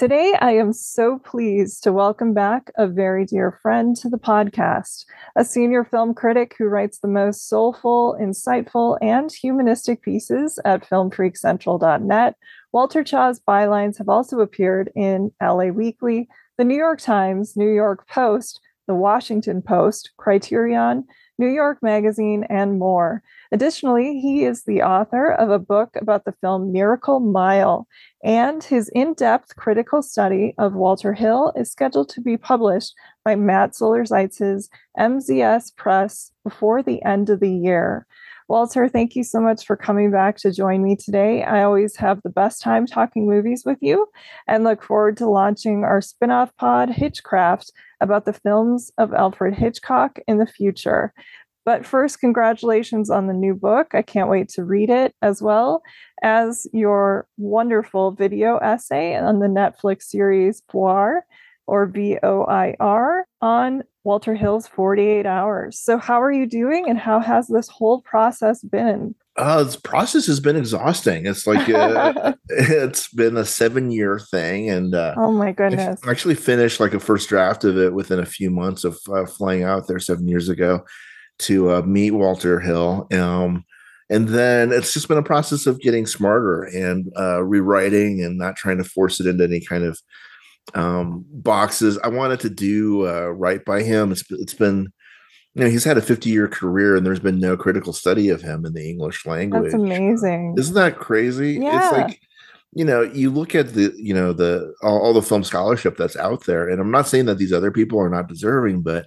Today, I am so pleased to welcome back a very dear friend to the podcast, a senior film critic who writes the most soulful, insightful, and humanistic pieces at filmfreakcentral.net. Walter Chaw's bylines have also appeared in LA Weekly, the New York Times, New York Post, the Washington Post, Criterion, New York Magazine, and more. Additionally, he is the author of a book about the film Miracle Mile, and his in depth critical study of Walter Hill is scheduled to be published by Matt Zoller Seitz's MZS Press before the end of the year. Walter, thank you so much for coming back to join me today. I always have the best time talking movies with you and look forward to launching our spin off pod, Hitchcraft, about the films of Alfred Hitchcock in the future. But first, congratulations on the new book. I can't wait to read it as well as your wonderful video essay on the Netflix series Voir or V O I R on Walter Hill's 48 hours. So, how are you doing and how has this whole process been? Uh, this process has been exhausting. It's like uh, it's been a seven year thing, and uh, oh my goodness! I actually finished like a first draft of it within a few months of uh, flying out there seven years ago to uh, meet Walter Hill. Um, and then it's just been a process of getting smarter and uh, rewriting and not trying to force it into any kind of um, boxes. I wanted to do uh, right by him. It's it's been you know he's had a 50 year career and there's been no critical study of him in the English language. That's amazing. Isn't that crazy? Yeah. It's like you know you look at the you know the all, all the film scholarship that's out there and I'm not saying that these other people are not deserving but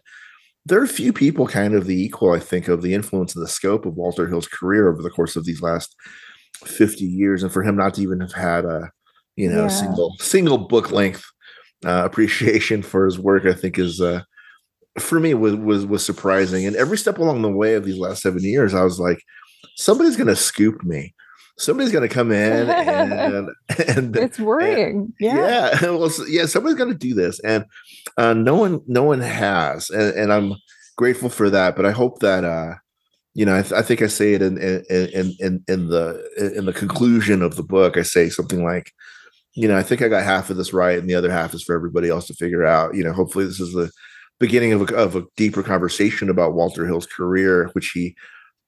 there are a few people kind of the equal, I think, of the influence and the scope of Walter Hill's career over the course of these last 50 years. And for him not to even have had a, you know, yeah. single single book length uh, appreciation for his work, I think is uh, for me was, was was surprising. And every step along the way of these last seven years, I was like, somebody's gonna scoop me. Somebody's gonna come in and and it's worrying. And, yeah. Yeah. Well, yeah, somebody's gonna do this. And uh, no one no one has. And, and I'm grateful for that. But I hope that uh you know, I, th- I, think I say it in, in in in the in the conclusion of the book. I say something like, you know, I think I got half of this right, and the other half is for everybody else to figure out. You know, hopefully this is the beginning of a, of a deeper conversation about Walter Hill's career, which he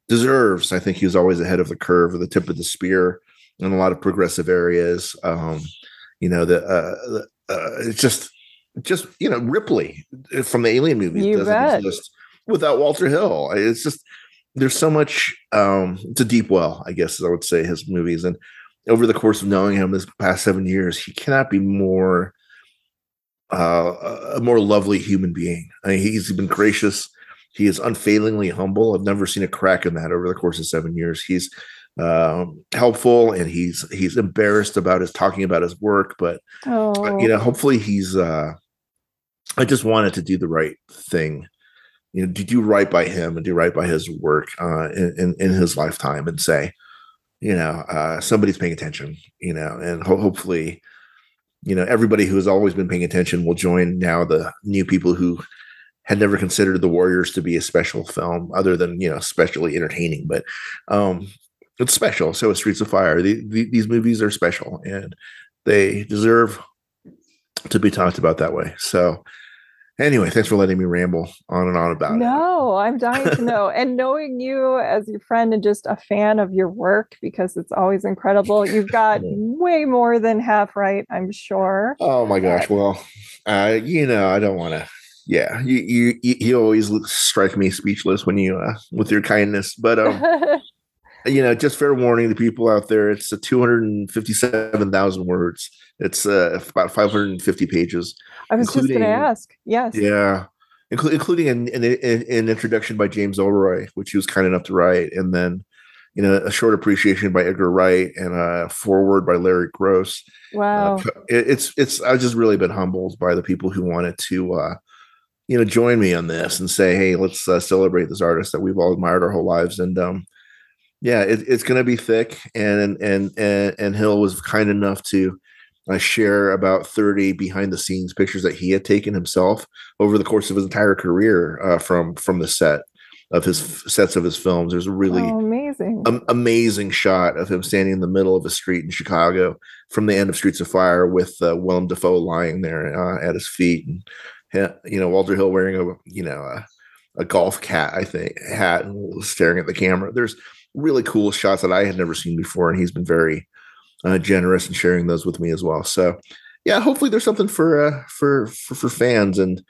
deserves. I think he was always ahead of the curve, or the tip of the spear in a lot of progressive areas. Um, you know, the, uh, uh, it's just just you know Ripley from the Alien movies you doesn't bet. exist without Walter Hill. It's just there's so much. Um, it's a deep well, I guess, as I would say, his movies. And over the course of knowing him this past seven years, he cannot be more uh, a more lovely human being. I mean, he's been gracious. He is unfailingly humble. I've never seen a crack in that over the course of seven years. He's um, helpful and he's he's embarrassed about his talking about his work, but oh. you know, hopefully he's. uh I just wanted to do the right thing, you know, to do right by him and do right by his work uh, in, in, in his lifetime, and say, you know uh, somebody's paying attention you know and ho- hopefully you know everybody who has always been paying attention will join now the new people who had never considered the warriors to be a special film other than you know specially entertaining. But um it's special. So is streets of fire. The, the, these movies are special and they deserve to be talked about that way. So anyway thanks for letting me ramble on and on about no, it No, I'm dying to know. and knowing you as your friend and just a fan of your work because it's always incredible. You've got way more than half right, I'm sure. oh my gosh well uh you know i don't want to yeah you, you you always look- strike me speechless when you uh with your kindness but um you know, just fair warning to people out there. It's a 257,000 words. It's uh, about 550 pages. I was just going to ask. Yes. Yeah. Inclu- including an, an, an an introduction by James Ellroy, which he was kind enough to write. And then, you know, a short appreciation by Edgar Wright and a foreword by Larry Gross. Wow. Uh, it, it's, it's, I've just really been humbled by the people who wanted to, uh, you know, join me on this and say, hey, let's uh, celebrate this artist that we've all admired our whole lives. And, um, yeah, it, it's going to be thick, and and and and Hill was kind enough to uh, share about thirty behind the scenes pictures that he had taken himself over the course of his entire career uh, from from the set of his f- sets of his films. There's a really oh, amazing. am- amazing shot of him standing in the middle of a street in Chicago from the end of Streets of Fire with uh, Willem Dafoe lying there uh, at his feet, and you know Walter Hill wearing a you know a, a golf cat I think hat and staring at the camera. There's really cool shots that I had never seen before, and he's been very uh, generous in sharing those with me as well. So yeah, hopefully there's something for uh, for, for for fans and.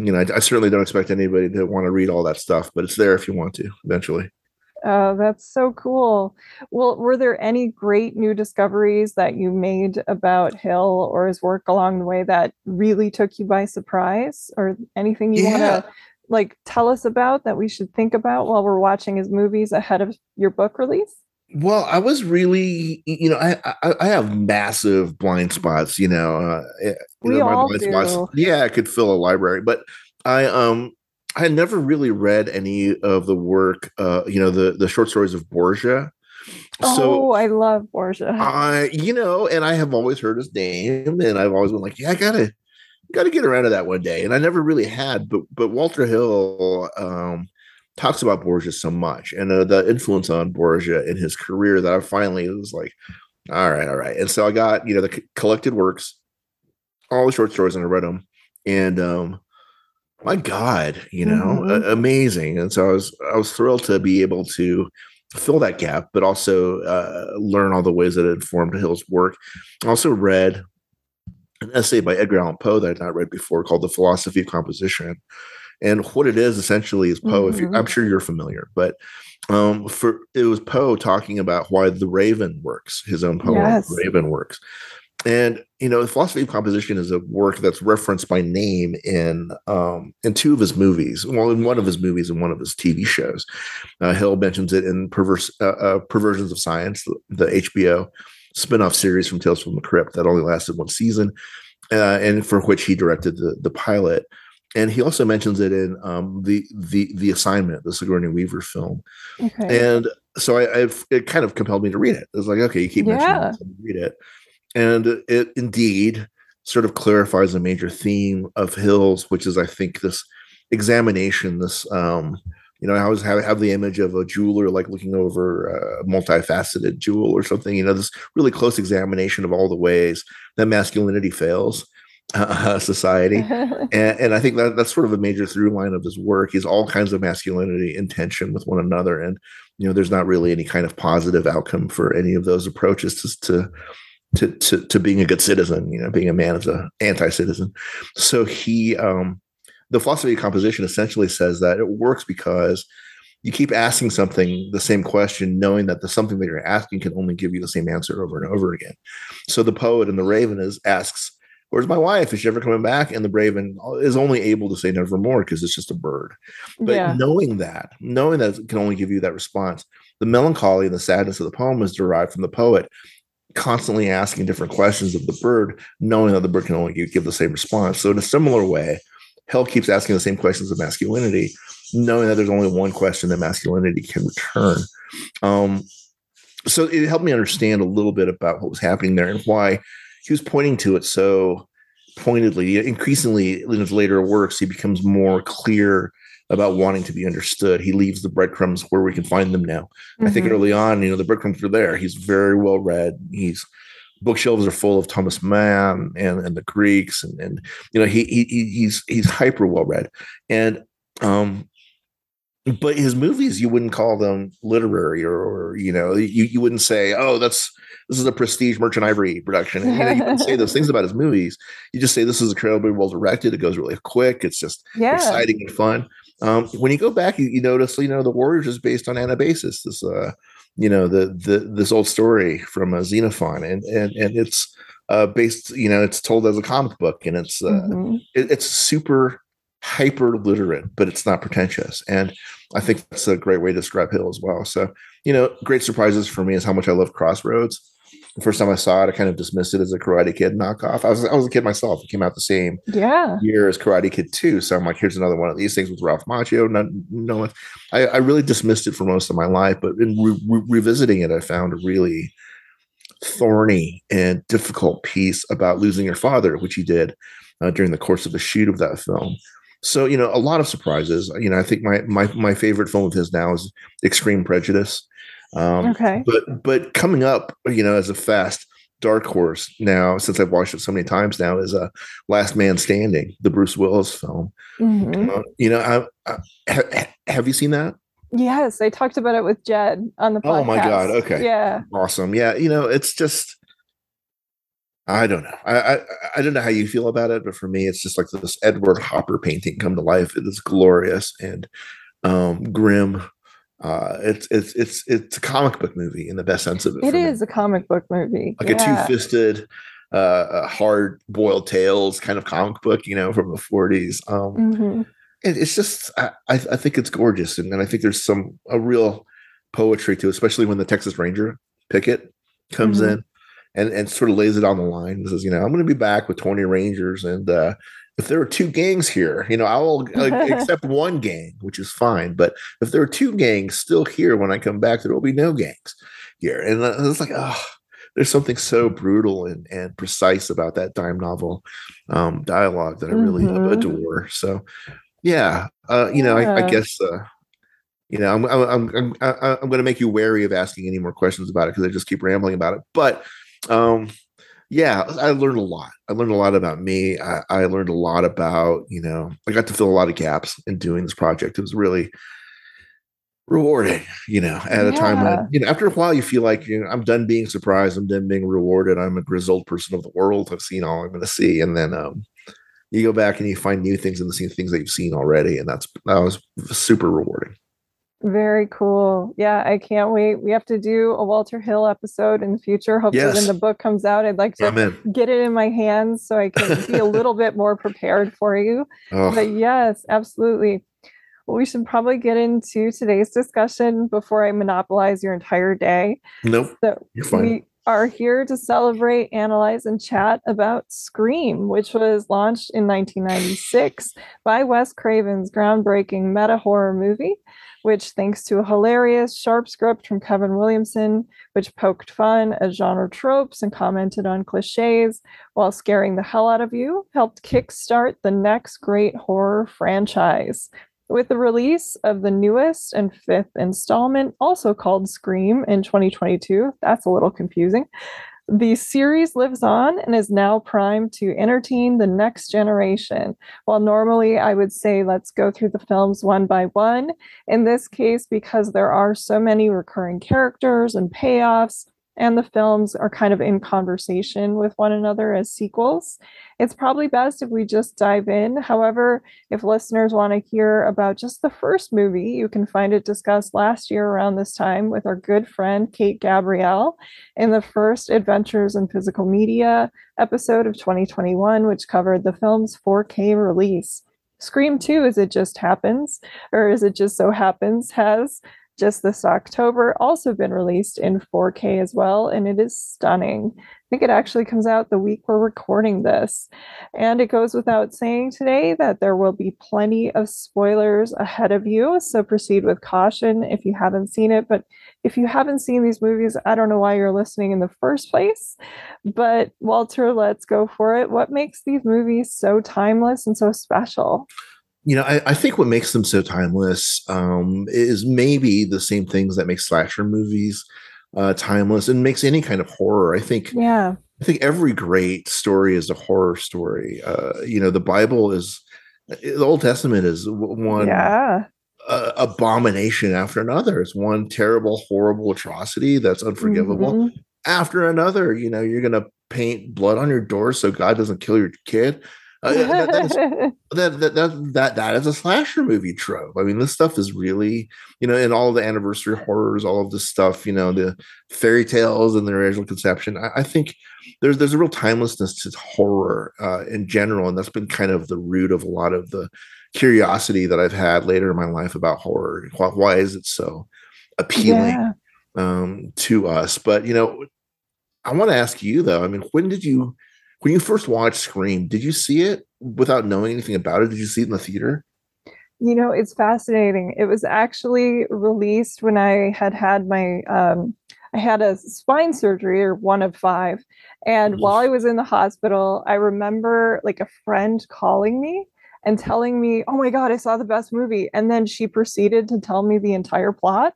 You know, I, I certainly don't expect anybody to want to read all that stuff, but it's there if you want to eventually. Oh, that's so cool. Well, were there any great new discoveries that you made about Hill or his work along the way that really took you by surprise or anything you Yeah. want to like tell us about that we should think about while we're watching his movies ahead of your book release? Well, I was really, you know, I I, I have massive blind spots. You know, uh, eh, you We know, all do. spots. Yeah, I could fill a library, but I um I had never really read any of the work. Uh, you know, the the short stories of Borges. oh, I love Borges. I, you know, and I have always heard his name, and I've always been like, yeah, I gotta, gotta get around to that one day, and I never really had. But but Walter Hill um, talks about Borges so much, and uh, the influence on Borges in his career that I finally was like, all right, all right, and so I got you know the collected works, all the short stories, and I read them, and um, my God, you know, Mhm. a- amazing, and so I was I was thrilled to be able to fill that gap, but also uh, learn all the ways that it informed Hill's work. I also read an essay by Edgar Allan Poe that I'd not read before called The Philosophy of Composition. And what it is essentially is Poe, if you. I'm sure you're familiar, but um, for it was Poe talking about why the Raven works, his own poem, Yes. Raven works. And you know, the philosophy of composition is a work that's referenced by name in um, in two of his movies. Well, in one of his movies and one of his TV shows. Uh, Hill mentions it in perverse uh, uh, perversions of science, the, the HBO spin-off series from Tales from the Crypt that only lasted one season, uh, and for which he directed the the pilot. And he also mentions it in um, the the the assignment, the Sigourney Weaver film. Okay. And so I, I've it kind of compelled me to read it. It was like, okay, you keep mentioning Yeah. this, let me read it. And it indeed sort of clarifies a major theme of Hill's, which is I think this examination, this um, you know, I always have, have the image of a jeweler like looking over a multifaceted jewel or something, you know, this really close examination of all the ways that masculinity fails uh, society and, and I think that that's sort of a major through line of his work is all kinds of masculinity in tension with one another. And, you know, there's not really any kind of positive outcome for any of those approaches to, to, to, to, to being a good citizen, you know, being a man is a anti-citizen. So he, um, the philosophy of composition essentially says that it works because you keep asking something the same question, knowing that the something that you're asking can only give you the same answer over and over again. So the poet in the Raven is asks, Where's my wife? Is she ever coming back? And the Raven is only able to say nevermore because it's just a bird. But yeah. knowing that, knowing that it can only give you that response, the melancholy and the sadness of the poem is derived from the poet constantly asking different questions of the bird, knowing that the bird can only give, give the same response. So in a similar way, Hill keeps asking the same questions of masculinity, knowing that there's only one question that masculinity can return. Um, so it helped me understand a little bit about what was happening there and why he was pointing to it so pointedly. Increasingly in his later works, he becomes more clear about wanting to be understood. He leaves the breadcrumbs where we can find them now. Mm-hmm. I think mm-hmm. early on, you know, the breadcrumbs are there. He's very well read. He's bookshelves are full of Thomas Mann and, and the Greeks and, and you know he, he he's he's hyper well read and um but his movies you wouldn't call them literary or, or you know you, you wouldn't say oh that's this is a prestige merchant ivory production. And, you, know, you wouldn't say those things about his movies. You just say this is incredibly well directed. It goes really quick. It's just yeah. exciting and fun. Um, when you go back you, you, notice you know the warriors is based on anabasis this uh you know the the this old story from uh, xenophon and and and it's uh based you know it's told as a comic book and it's uh mm-hmm. it, it's super hyper literate but it's not pretentious and i think that's a great way to describe hill as well so you know great surprises for me is how much i love crossroads the first time I saw it, I kind of dismissed it as a Karate Kid knockoff. I was I was a kid myself. It came out the same yeah. year as Karate Kid 2. So I'm like, here's another one of these things with Ralph Macchio. No, no I, I really dismissed it for most of my life, but in re- re- revisiting it, I found a really thorny and difficult piece about losing your father, which he did uh, during the course of the shoot of that film. So you know, a lot of surprises. You know, I think my my my favorite film of his now is Extreme Prejudice. Um, okay. But but coming up, you know, as a fast dark horse now, since I've watched it so many times now, is a uh, Last Man Standing, the Bruce Willis film. Mm-hmm. Uh, you know, I, I, ha, have you seen that? Yes, I talked about it with Jed on the podcast. Oh my god! Okay, yeah, awesome. Yeah, you know, it's just. I don't know. I, I, I don't know how you feel about it, but for me, it's just like this Edward Hopper painting come to life. It is glorious and um, grim uh, it's it's it's it's a comic book movie in the best sense of it. It is me. a comic book movie, like yeah. a two fisted, uh, hard boiled tales kind of comic book, you know, from the forties. Um, mm-hmm. it, it's just I, I think it's gorgeous, and, and I think there's some a real poetry to, it, especially when the Texas Ranger Pickett comes mm-hmm. in and and sort of lays it on the line. And says, you know, I'm going to be back with 20 Rangers, and uh, if there are two gangs here, you know, I will accept one gang, which is fine. But if there are two gangs still here when I come back, there will be no gangs here. And it's like, oh, there's something so brutal and, and precise about that dime novel um, dialogue that I really mm-hmm. adore. So, yeah, uh, you know, I, I guess, uh, you know, I'm I'm I'm I'm, I'm going to make you wary of asking any more questions about it because I just keep rambling about it. But um, yeah, I learned a lot. I learned a lot about me. I, I, learned a lot about, you know, I got to fill a lot of gaps in doing this project. It was really rewarding, you know, at a time when, you know, after a while you feel like, you know, I'm done being surprised. I'm done being rewarded. I'm a grizzled person of the world. I've seen all I'm going to see. And then, um, you go back and you find new things in the same things that you've seen already. And that's, that was super rewarding. Very cool. Yeah, I can't wait. We have to do a Walter Hill episode in the future. Hopefully, yes. when the book comes out, I'd like to get it in my hands so I can be a little bit more prepared for you. Oh. But yes, absolutely. Well, we should probably get into today's discussion before I monopolize your entire day. Nope. So you're fine. We are here to celebrate, analyze, and chat about Scream, which was launched in 1996 by Wes Craven's groundbreaking meta horror movie which, thanks to a hilarious, sharp script from Kevin Williamson, which poked fun at genre tropes and commented on cliches while scaring the hell out of you, helped kickstart the next great horror franchise. With the release of the newest and fifth installment, also called Scream, in 2022, that's a little confusing. The series lives on and is now primed to entertain the next generation. While normally I would say let's go through the films one by one, in this case, because there are so many recurring characters and payoffs, and the films are kind of in conversation with one another as sequels. It's probably best if we just dive in. However, if listeners want to hear about just the first movie, you can find it discussed last year around this time with our good friend Kate Gabrielle in the first Adventures in Physical Media episode of 2021, which covered the film's 4K release. Scream 2, as it just happens, or as it just so happens, has just this October, also been released in 4K as well, and it is stunning. I think it actually comes out the week we're recording this. And it goes without saying today that there will be plenty of spoilers ahead of you. So proceed with caution if you haven't seen it. But if you haven't seen these movies, I don't know why you're listening in the first place. But Walter, let's go for it. What makes these movies so timeless and so special? You know, I, I, think what makes them so timeless um, is maybe the same things that make slasher movies uh, timeless and makes any kind of horror. I think. Yeah. I think every great story is a horror story. Uh, you know, the Bible is the Old Testament is one yeah. uh, abomination after another. It's one terrible, horrible atrocity that's unforgivable mm-hmm. after another. You know, you're going to paint blood on your door so God doesn't kill your kid. Uh, that, that, is, that, that, that, that, is a slasher movie trope. I mean, this stuff is really, you know, in all the anniversary horrors, all of this stuff, you know, the fairy tales and the original conception. I, I think there's there's a real timelessness to horror uh, in general, and that's been kind of the root of a lot of the curiosity that I've had later in my life about horror. Why, why is it so appealing yeah. um, to us? But you know, I want to ask you though. I mean, when did you? When you first watched Scream, did you see it without knowing anything about it? Did you see it in the theater? You know, it's fascinating. It was actually released when I had had my um, I had a spine surgery or one of five. And mm-hmm. while I was in the hospital, I remember like a friend calling me and telling me, Oh my God, I saw the best movie. And then she proceeded to tell me the entire plot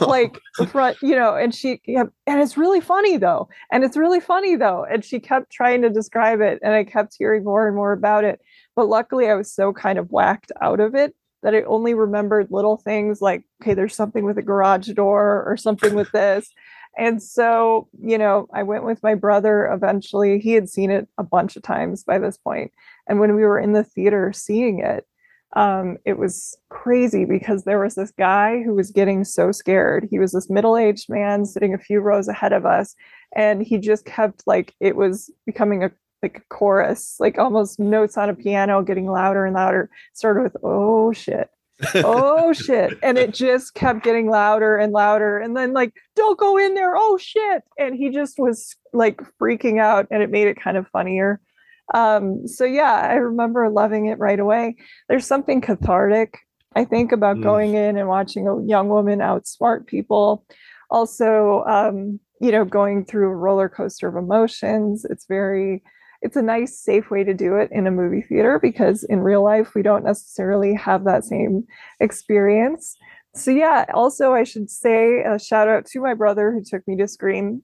like front, you know, and she yeah, and it's really funny though. And it's really funny though. And she kept trying to describe it and I kept hearing more and more about it. But luckily I was so kind of whacked out of it that I only remembered little things like, okay, there's something with a garage door or something with this. And so, you know, I went with my brother eventually. He had seen it a bunch of times by this point. And when we were in the theater seeing it, um, it was crazy because there was this guy who was getting so scared. He was this middle aged man sitting a few rows ahead of us, and he just kept like it was becoming a like a chorus, like almost notes on a piano getting louder and louder. Started with "Oh shit." oh shit and it just kept getting louder and louder and then like don't go in there oh shit and he just was like freaking out and it made it kind of funnier um, so yeah, I remember loving it right away. There's something cathartic, I think, about mm. going in and watching a young woman outsmart people. Also, um, you know, going through a roller coaster of emotions. It's very, it's a nice, safe way to do it in a movie theater because in real life we don't necessarily have that same experience. So yeah, also I should say a shout out to my brother who took me to Scream.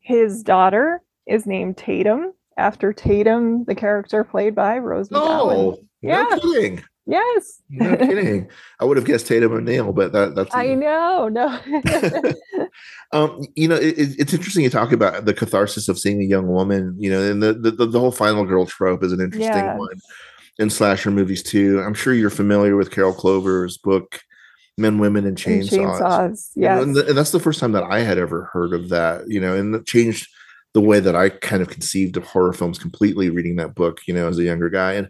His daughter is named Tatum after Tatum, the character played by Rose McGowan. Oh, yeah. no kidding. Yes. no kidding. I would have guessed Tatum O'Neal, but that, that's. I know. No. um, you know, it, it's interesting you talk about the catharsis of seeing a young woman. You know, and the the, the whole final girl trope is an interesting yeah. one in slasher movies too. I'm sure you're familiar with Carol Clover's book. Men, women, and chainsaws. And chainsaws. Yes. You know, and, the, and that's the first time that I had ever heard of that. You know, and it changed the way that I kind of conceived of horror films completely reading that book, you know, as a younger guy. And,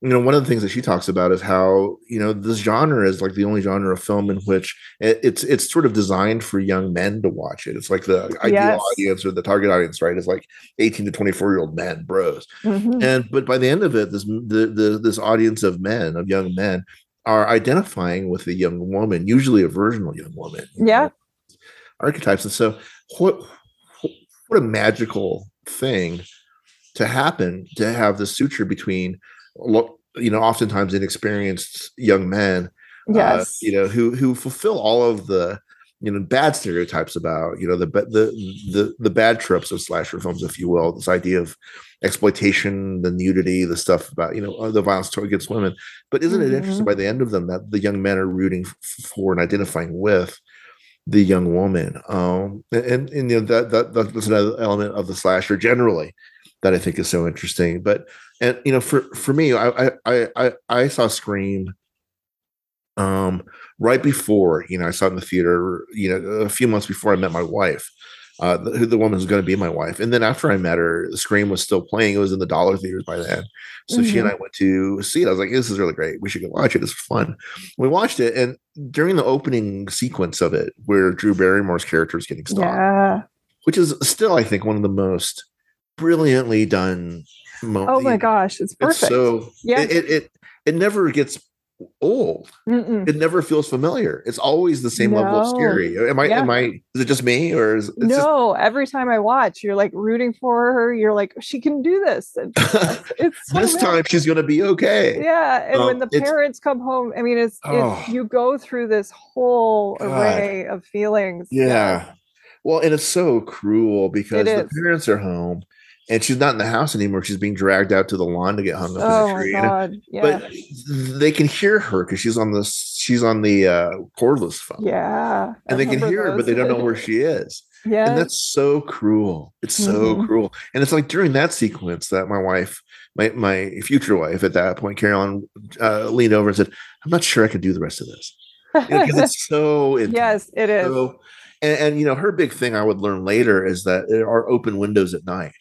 you know, one of the things that she talks about is how, you know, this genre is like the only genre of film in which it, it's it's sort of designed for young men to watch it. It's like the ideal yes. audience or the target audience, right? Is like 18 to 24 year old men, bros. Mm-hmm. And but by the end of it, this the, the this audience of men, of young men, are identifying with a young woman, usually a virginal young woman. Yeah. Know, archetypes. And so what what a magical thing to happen to have the suture between you know oftentimes inexperienced young men uh, yes uh, you know who who fulfill all of the you know bad stereotypes about you know the the the the bad tropes of slasher films if you will this idea of exploitation the nudity the stuff about you know uh, the violence against women but isn't mm-hmm. it interesting mm-hmm. by the end of them that the young men are rooting for and identifying with the young woman. Um, and, and you know that, that that's another element of the slasher generally that I think is so interesting. But and you know, for for me, I I I I saw Scream um right before you know I saw it in the theater. You know, a few months before I met my wife. Uh, the, the woman who's going to be my wife. And then after I met her, the Scream was still playing. It was in the dollar theaters by then. So mm-hmm. she and mm-hmm. I went to see it. I was like, this is really great. We should go watch it. It's fun. We watched it. And during the opening sequence of it, where Drew Barrymore's character is getting stopped, yeah. which is still, I think, one of the most brilliantly done. Mo- oh my gosh, it's perfect. It's so yeah, it, it, it it never gets old. Mm-mm. It never feels familiar. It's always the same no. level of scary. Am I? Yeah. Am I? Is it just me, or is no? Just... Every time I watch, you're like rooting for her. You're like, she can do this. It's, it's so this time she's to be okay. Yeah, and um, when the parents come home, I mean, it's, oh, it's you go through this whole God. array of feelings. Yeah. yeah. Well, and it's so cruel because the parents are home and she's not in the house anymore. She's being dragged out to the lawn to get hung up oh in the tree. God. Yeah. But they can hear her because she's on the she's on the uh, cordless phone. Yeah, and they can hear her, but they don't know where she is. Yeah, and that's so cruel. It's so mm-hmm. cruel, and it's like during that sequence that my wife, my my future wife at that point, Carolyn, uh, leaned over and said, "I'm not sure I can do the rest of this." Because you know, it's so intense. yes, it is. So, and, and, you know, her big thing I would learn later is that there are open windows at night.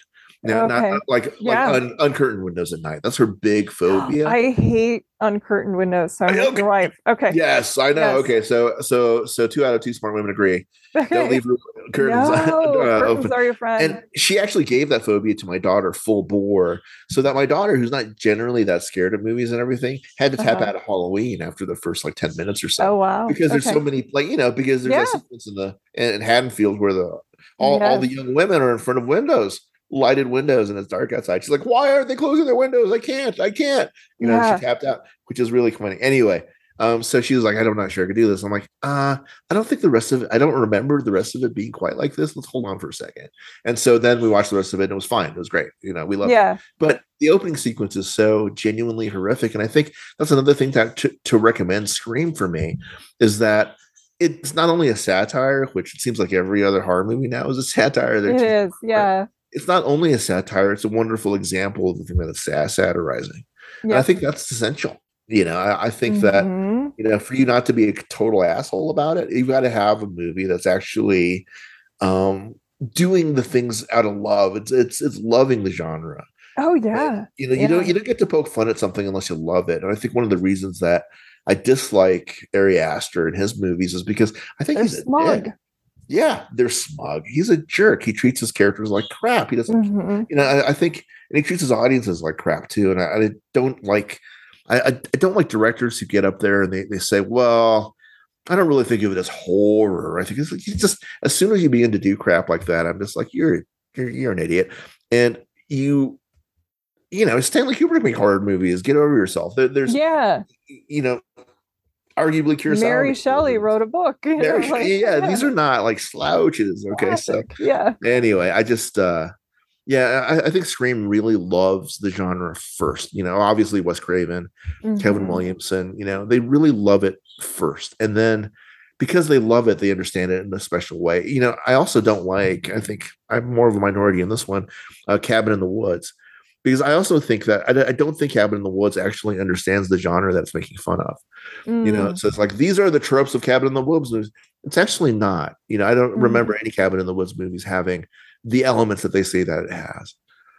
Okay. not like yeah. like un, uncurtained windows at night. That's her big phobia. I hate uncurtained windows. So I'm okay. wife. Okay. Yes, I know. Yes. Okay, so so so two out of two smart women agree. Don't leave curtains, no, uh, curtains open. are your friend. And she actually gave that phobia to my daughter full bore, so that my daughter, who's not generally that scared of movies and everything, had to tap uh-huh. out of Halloween after the first like ten minutes or so. Oh wow! Because there's so many, like you know, because there's yeah. a sequence in the in Haddonfield where the all, yes. all the young women are in front of windows lighted windows and it's dark outside. She's like, why aren't they closing their windows? I can't, I can't. You know, yeah. she tapped out, which is really funny. Anyway, um, so she was like, I'm not sure I could do this. I'm like, uh, I don't think the rest of it, I don't remember the rest of it being quite like this. Let's hold on for a second. And so then we watched the rest of it and it was fine. It was great. You know, we loved it. yeah. it. But the opening sequence is so genuinely horrific. And I think that's another thing that to, to recommend Scream for me is that it's not only a satire, which it seems like every other horror movie now is a satire. It is, yeah it's not only a satire; it's a wonderful example of the thing that is satirizing. And I think that's essential. You know, I, I think mm-hmm. that you know, for you not to be a total asshole about it, you've got to have a movie that's actually um, doing the things out of love. It's it's it's loving the genre. Oh yeah. And, you know, yeah. you don't you don't get to poke fun at something unless you love it. And I think one of the reasons that I dislike Ari Aster and his movies is because I think They're he's a smug. dick yeah, they're smug. He's a jerk. He treats his characters like crap. He doesn't, mm-hmm. you know. I, I, think, and he treats his audiences like crap too. And I, I don't like, I, I, don't like directors who get up there and they, they say, well, I don't really think of it as horror. I think it's like you just as soon as you begin to do crap like that, I'm just like you're you're, you're an idiot, and you you know Stanley Kubrick make horror movies. Get over yourself. There, there's yeah, you know arguably Kurosawa. Mary Shelley wrote a book. Mary, like, yeah, yeah, these are not like slouches. Okay, Classic. so yeah. Anyway, I just uh yeah, I, I, think Scream really loves the genre first. You know, obviously Wes Craven, mm-hmm. Kevin Williamson, you know, they really love it first. And then because they love it, they understand it in a special way. You know, I also don't like, I think I'm more of a minority in this one, uh, Cabin in the Woods because I also think that I, I, don't think Cabin in the Woods actually understands the genre that it's making fun of. Mm. You know, mm. so it's like these are the tropes of Cabin in the Woods. It's actually not. You know, I don't mm. remember any Cabin in the Woods movies having the elements that they say that it has.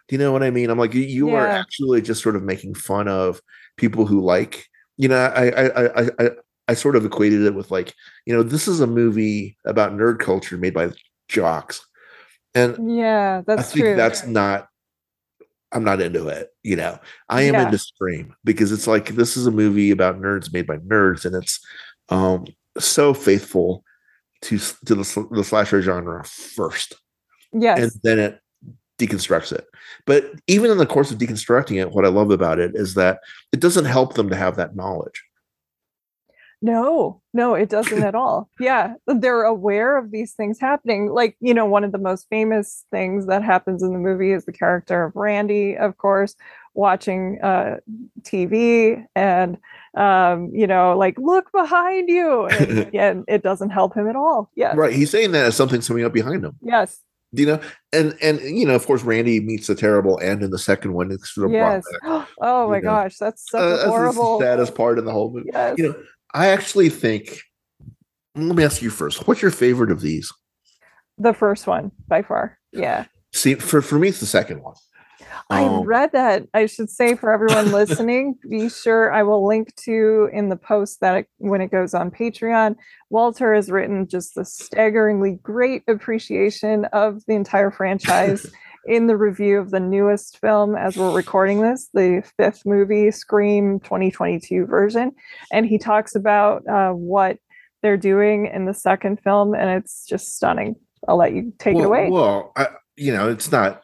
Do you know what I mean? I'm like, you, you yeah. are actually just sort of making fun of people who like. You know, I I I I I sort of equated it with like, you know, this is a movie about nerd culture made by jocks. And yeah, that's I think true. that's not I'm not into it. You know, I am yeah. into Scream because it's like this is a movie about nerds made by nerds, and it's um so faithful to to the, the slasher genre first. Yes, and then it deconstructs it. But even in the course of deconstructing it, what I love about it is that it doesn't help them to have that knowledge. No, no, it doesn't at all. Yeah, they're aware of these things happening. Like, you know, one of the most famous things that happens in the movie is the character of Randy, of course, watching uh, TV and, um, you know, like, look behind you. And, and it doesn't help him at all. Yeah. Right. He's saying that as something's coming up behind him. Yes you know and and you know of course randy meets a terrible end in the second one it's sort of yes. oh my know. gosh that's such uh, a horrible that's the saddest part of the whole movie yes. you know I actually think. Let me ask you first. What's your favorite of these? The first one by far. Yeah. See, for for me, it's the second one. I Um, read that. I should say for everyone listening, be sure I will link to in the post that it, when it goes on Patreon. Walter has written just the staggeringly great appreciation of the entire franchise in the review of the newest film as we're recording this, the fifth movie, Scream 2022 version. And he talks about uh, what they're doing in the second film, and it's just stunning. I'll let you take well, it away. Well, I, you know, it's not.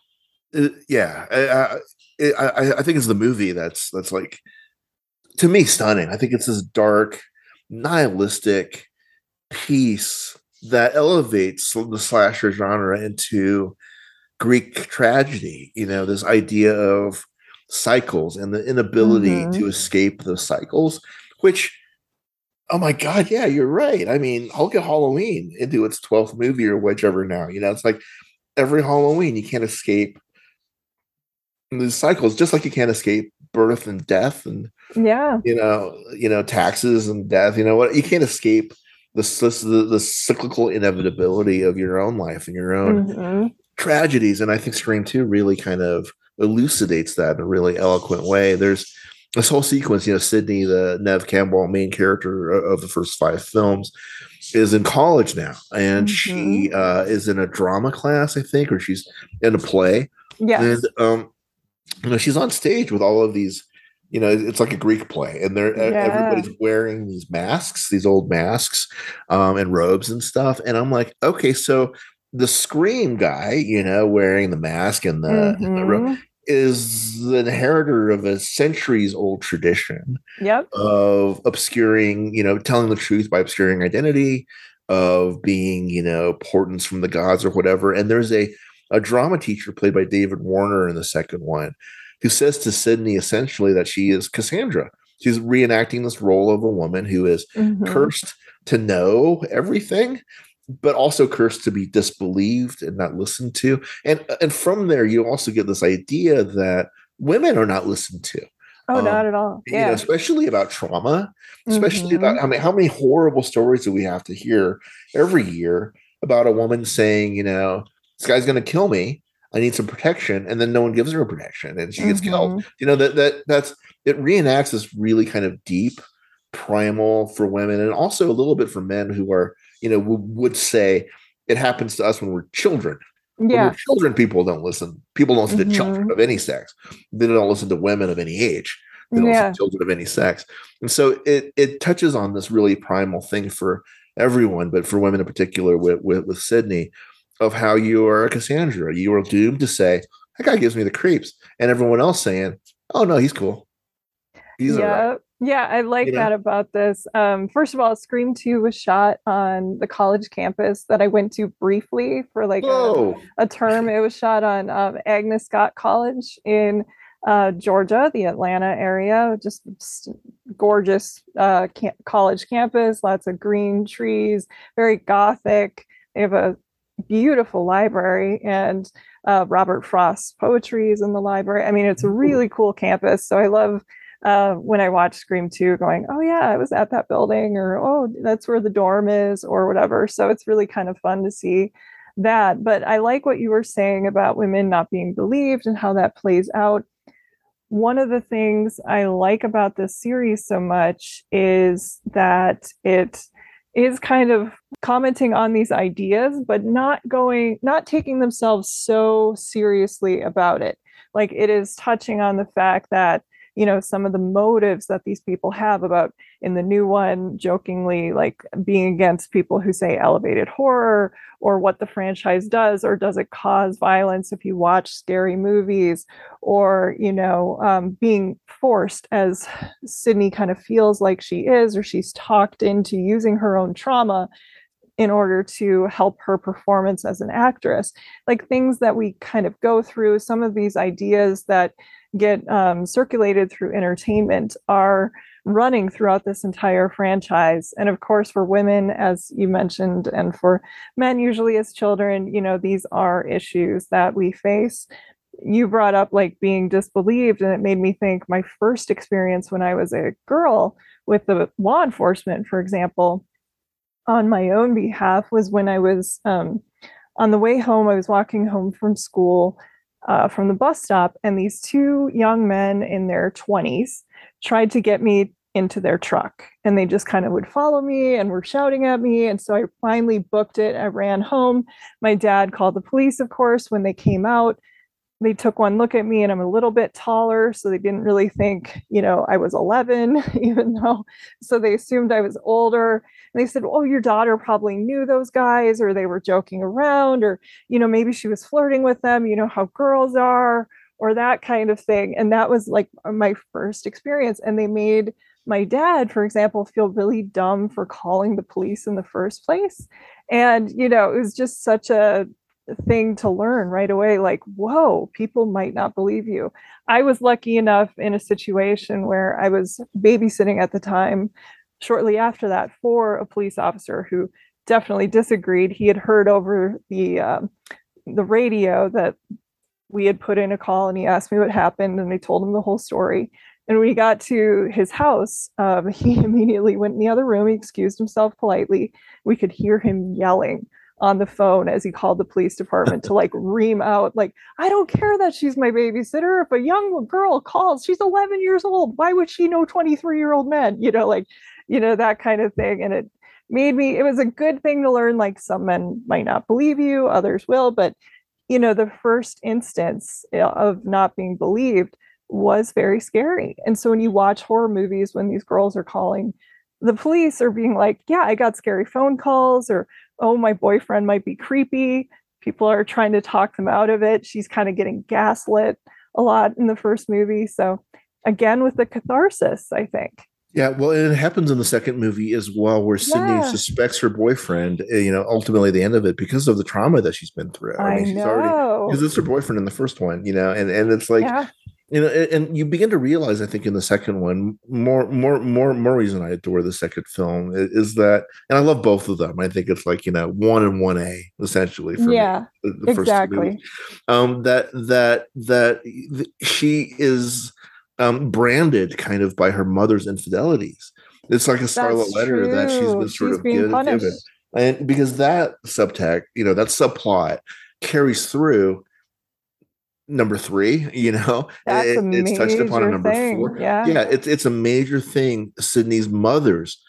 uh, yeah, I, I, I, I think it's the movie that's that's like to me stunning. I think it's this dark, nihilistic piece that elevates the slasher genre into Greek tragedy. You know, this idea of cycles and the inability Mhm. to escape those cycles, which Oh my God, yeah, you're right. I mean, look at Halloween into its 12th movie or whichever now. You know, it's like every Halloween you can't escape these cycles, just like you can't escape birth and death and yeah. you know, you know, taxes and death. You know what? You can't escape the the, the cyclical inevitability of your own life and your own Mhm. Tragedies. And I think Scream 2 really kind of elucidates that in a really eloquent way. There's this whole sequence, you know, Sidney, the Neve Campbell main character of the first five films, is in college now. And she uh, is in a drama class, I think, or she's in a play. Yeah. And um, you know, she's on stage with all of these, you know, it's like a Greek play, and they're Yeah. everybody's wearing these masks, these old masks, um, and robes and stuff. And I'm like, okay, so the scream guy, you know, wearing the mask and the, and the robe Mhm. is the inheritor of a centuries old tradition Yep. of obscuring, you know, telling the truth by obscuring identity, of being, you know, portents from the gods or whatever. And there's a a drama teacher played by David Warner in the second one who says to Sidney essentially that she is Cassandra. She's reenacting this role of a woman who is Mhm. cursed to know everything but also cursed to be disbelieved and not listened to and and from there you also get this idea that women are not listened to Oh, um, not at all. you know Yeah. especially about trauma especially Mhm. about I mean how many horrible stories do we have to hear every year about a woman saying you know this guy's going to kill me I need some protection and then no one gives her protection and she gets killed Mhm. you know that that that's it reenacts this really kind of deep primal for women and also a little bit for men who are you know would say it happens to us when we're children. When Yeah. we're children people don't listen people don't listen to mm-hmm. children of any sex. They don't listen to women of any age. They don't listen to children of any sex. And so it it touches on this really primal thing for everyone but for women in particular with with, with sidney of how you are a cassandra. You are doomed to say that guy gives me the creeps and everyone else saying oh no he's cool. He's all right yeah. I like You know? that about this. Um, first of all, Scream 2 was shot on the college campus that I went to briefly for like a, a term. It was shot on um, Agnes Scott College in uh, Georgia, the Atlanta area. Just gorgeous uh, college campus, lots of green trees, very gothic. They have a beautiful library and uh, Robert Frost's poetry is in the library. I mean, it's a really cool campus. So I love uh, when I watch Scream 2 going, oh, yeah, I was at that building, or oh, that's where the dorm is, or whatever. So it's really kind of fun to see that. But I like what you were saying about women not being believed and how that plays out. One of the things I like about this series so much is that it is kind of commenting on these ideas, but not going, not taking themselves so seriously about it. Like it is touching on the fact that you know some of the motives that these people have about in the new one jokingly like being against people who say elevated horror or what the franchise does or does it cause violence if you watch scary movies or you know um, being forced as sidney kind of feels like she is or she's talked into using her own trauma in order to help her performance as an actress. Like things that we kind of go through some of these ideas that get um, circulated through entertainment are running throughout this entire franchise. And of course for women as you mentioned and for men usually as children you know these are issues that we face. You brought up like being disbelieved and it made me think my first experience when i was a girl with the law enforcement for example on my own behalf was when i was um, on the way home, I was walking home from school uh, from the bus stop, and these two young men in their 20s tried to get me into their truck and they just kind of would follow me and were shouting at me and so i finally booked it i ran home. My dad called the police of course when they came out they took one look at me and I'm a little bit taller. So they didn't really think, you know, I was 11, even though, so they assumed I was older. And they said, oh, your daughter probably knew those guys or they were joking around or, you know, maybe she was flirting with them, you know, how girls are or that kind of thing. And that was like my first experience. And they made my dad, for example, feel really dumb for calling the police in the first place. And, you know, it was just such a, thing to learn right away like whoa people might not believe you. I was lucky enough in a situation where i was babysitting at the time shortly after that for a police officer who definitely disagreed. He had heard over the um, the radio that we had put in a call and he asked me what happened and i told him the whole story. And when he got to his house um, he immediately went in the other room. He excused himself politely. We could hear him yelling on the phone as he called the police department to like ream out like i don't care that she's my babysitter. If a young girl calls she's 11 years old. Why would she know 23 year old men? You know like you know that kind of thing. And it made me it was a good thing to learn like some men might not believe you others will. But you know the first instance eh, of not being believed was very scary. And so when you watch horror movies when these girls are calling the police are being like yeah i got scary phone calls or oh, my boyfriend might be creepy. People are trying to talk them out of it. She's kind of getting gaslit a lot in the first movie. So, again, with the catharsis, I think. Yeah, well, it happens in the second movie as well, where Sidney yeah. suspects her boyfriend. Eh, you know, ultimately the end of it because of the trauma that she's been through. I, I mean, she's know. already because it's her boyfriend in the first one. You know, and and it's like yeah you know and you begin to realize i think in the second one more more more more reason i adore the second film is that and i love both of them. I think it's like you know one and one a essentially for yeah me, the, the exactly. um that that that she is um branded kind of by her mother's infidelities. It's like a scarlet letter that she's been sort she's of given, given. and because that subtext you know that subplot carries through number three you know it, it's touched upon a number thing. four yeah yeah it's it's a major thing sidney's mother's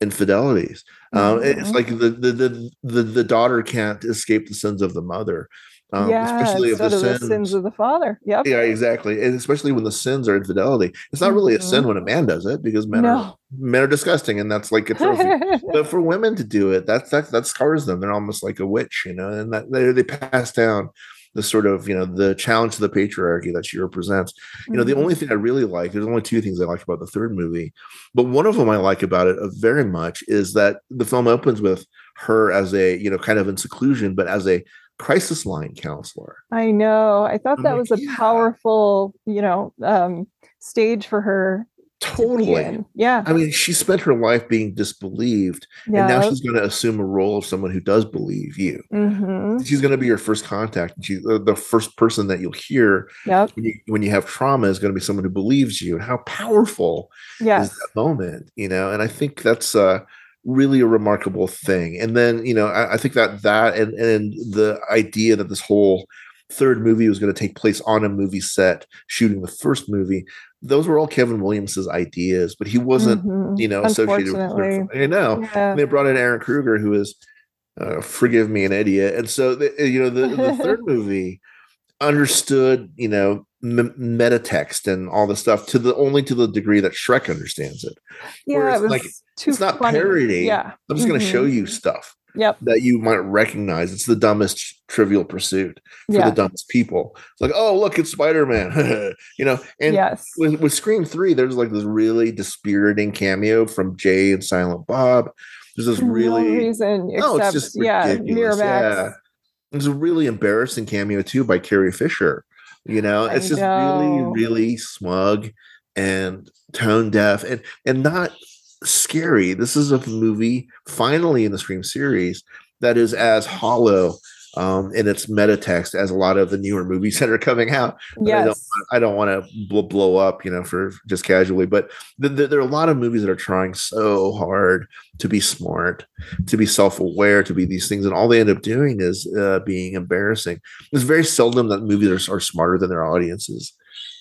infidelities mm-hmm. um, it's like the, the the the the daughter can't escape the sins of the mother um, yeah, especially if the, sins, the sins of the father. Yep. Yeah, exactly. And especially when the sins are infidelity. It's not really mm-hmm. a sin mm-hmm. when a man does it because men no. are men are disgusting and that's like a trophy. but for women to do it, that that that scars them. They're almost like a witch, you know, and that they, they pass down the sort of you know the challenge to the patriarchy that she represents. You know, mm-hmm. the only thing I really like there's only two things I like about the third movie, but one of them I like about it very much is that the film opens with her as a you know kind of in seclusion, but as a crisis line counselor. I know. I thought I'm that like, was a yeah. powerful you know um, stage for her Totally. Yeah. I mean, she spent her life being disbelieved, yeah. and now she's going to assume a role of someone who does believe you. Mm-hmm. She's going to be your first contact. She's the first person that you'll hear yep. when, you, when you have trauma is going to be someone who believes you. And how powerful yes. is that moment, you know? And I think that's uh, really a remarkable thing. And then, you know, I, I think that that and, and the idea that this whole third movie was going to take place on a movie set shooting the first movie those were all Kevin Williamson's ideas, but he wasn't, mm-hmm. you know, associated with. I know. Yeah. they brought in Ehren Kruger, who is, uh, forgive me, an idiot, and so the, you know the, the third movie understood, you know, m- metatext and all the stuff to the only to the degree that Shrek understands it. Yeah, it was like it's not funny. parody. Yeah, I'm just mm-hmm. going to show you stuff yep. that you might recognize. It's the dumbest trivial pursuit for yeah. the dumbest people. It's like, oh, look, it's Spider Man, you know. And yes. with, with Scream Three, there's like this really dispiriting cameo from Jay and Silent Bob. There's this really no reason, no, it's just yeah, Miramax. Yeah, there's a really embarrassing cameo too by Carrie Fisher. You know, it's I just know. really, really smug and tone deaf and and not scary. This is a movie finally in the Scream series that is as hollow um, in its meta text as a lot of the newer movies that are coming out. Yes. I don't, want to blow, blow up, you know, for just casually, but th- th- there are a lot of movies that are trying so hard to be smart, to be self-aware, to be these things, and all they end up doing is uh, being embarrassing. It's very seldom that movies are, are smarter than their audiences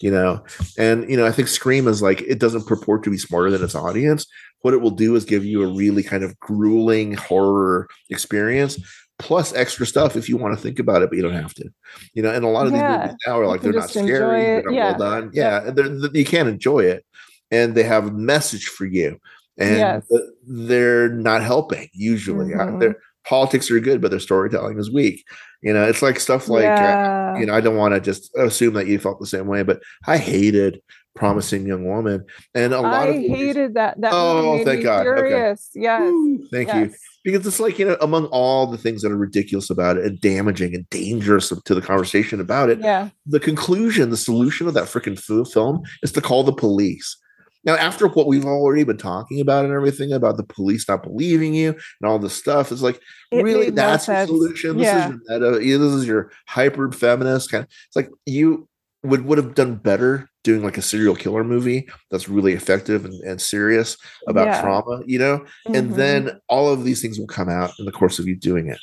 you know and you know i think scream is like it doesn't purport to be smarter than its audience what it will do is give you a really kind of grueling horror experience plus extra stuff if you want to think about it, but you don't have to. You know, and a lot of yeah. these movies now are like they're not scary, they're not yeah. well done. Yeah, yeah. you can't enjoy it, and they have a message for you, and yes. they're not helping usually. Mm-hmm. Their politics are good, but their storytelling is weak. You know, it's like stuff like uh, you know. I don't want to just assume that you felt the same way, but I hated promising young woman and a lot I of hated that that oh thank god furious. okay yes Woo, thank yes. you because it's like you know among all the things that are ridiculous about it and damaging and dangerous to the conversation about it yeah the conclusion the solution of that freaking film is to call the police now after what we've already been talking about and everything about the police not believing you and all this stuff it's like it really that's the solution this yeah. is your meta this is your hyper feminist kind of it's like you would would have done better doing like a serial killer movie that's really effective and, and serious about yeah. trauma, you know, mm-hmm. and then all of these things will come out in the course of you doing it.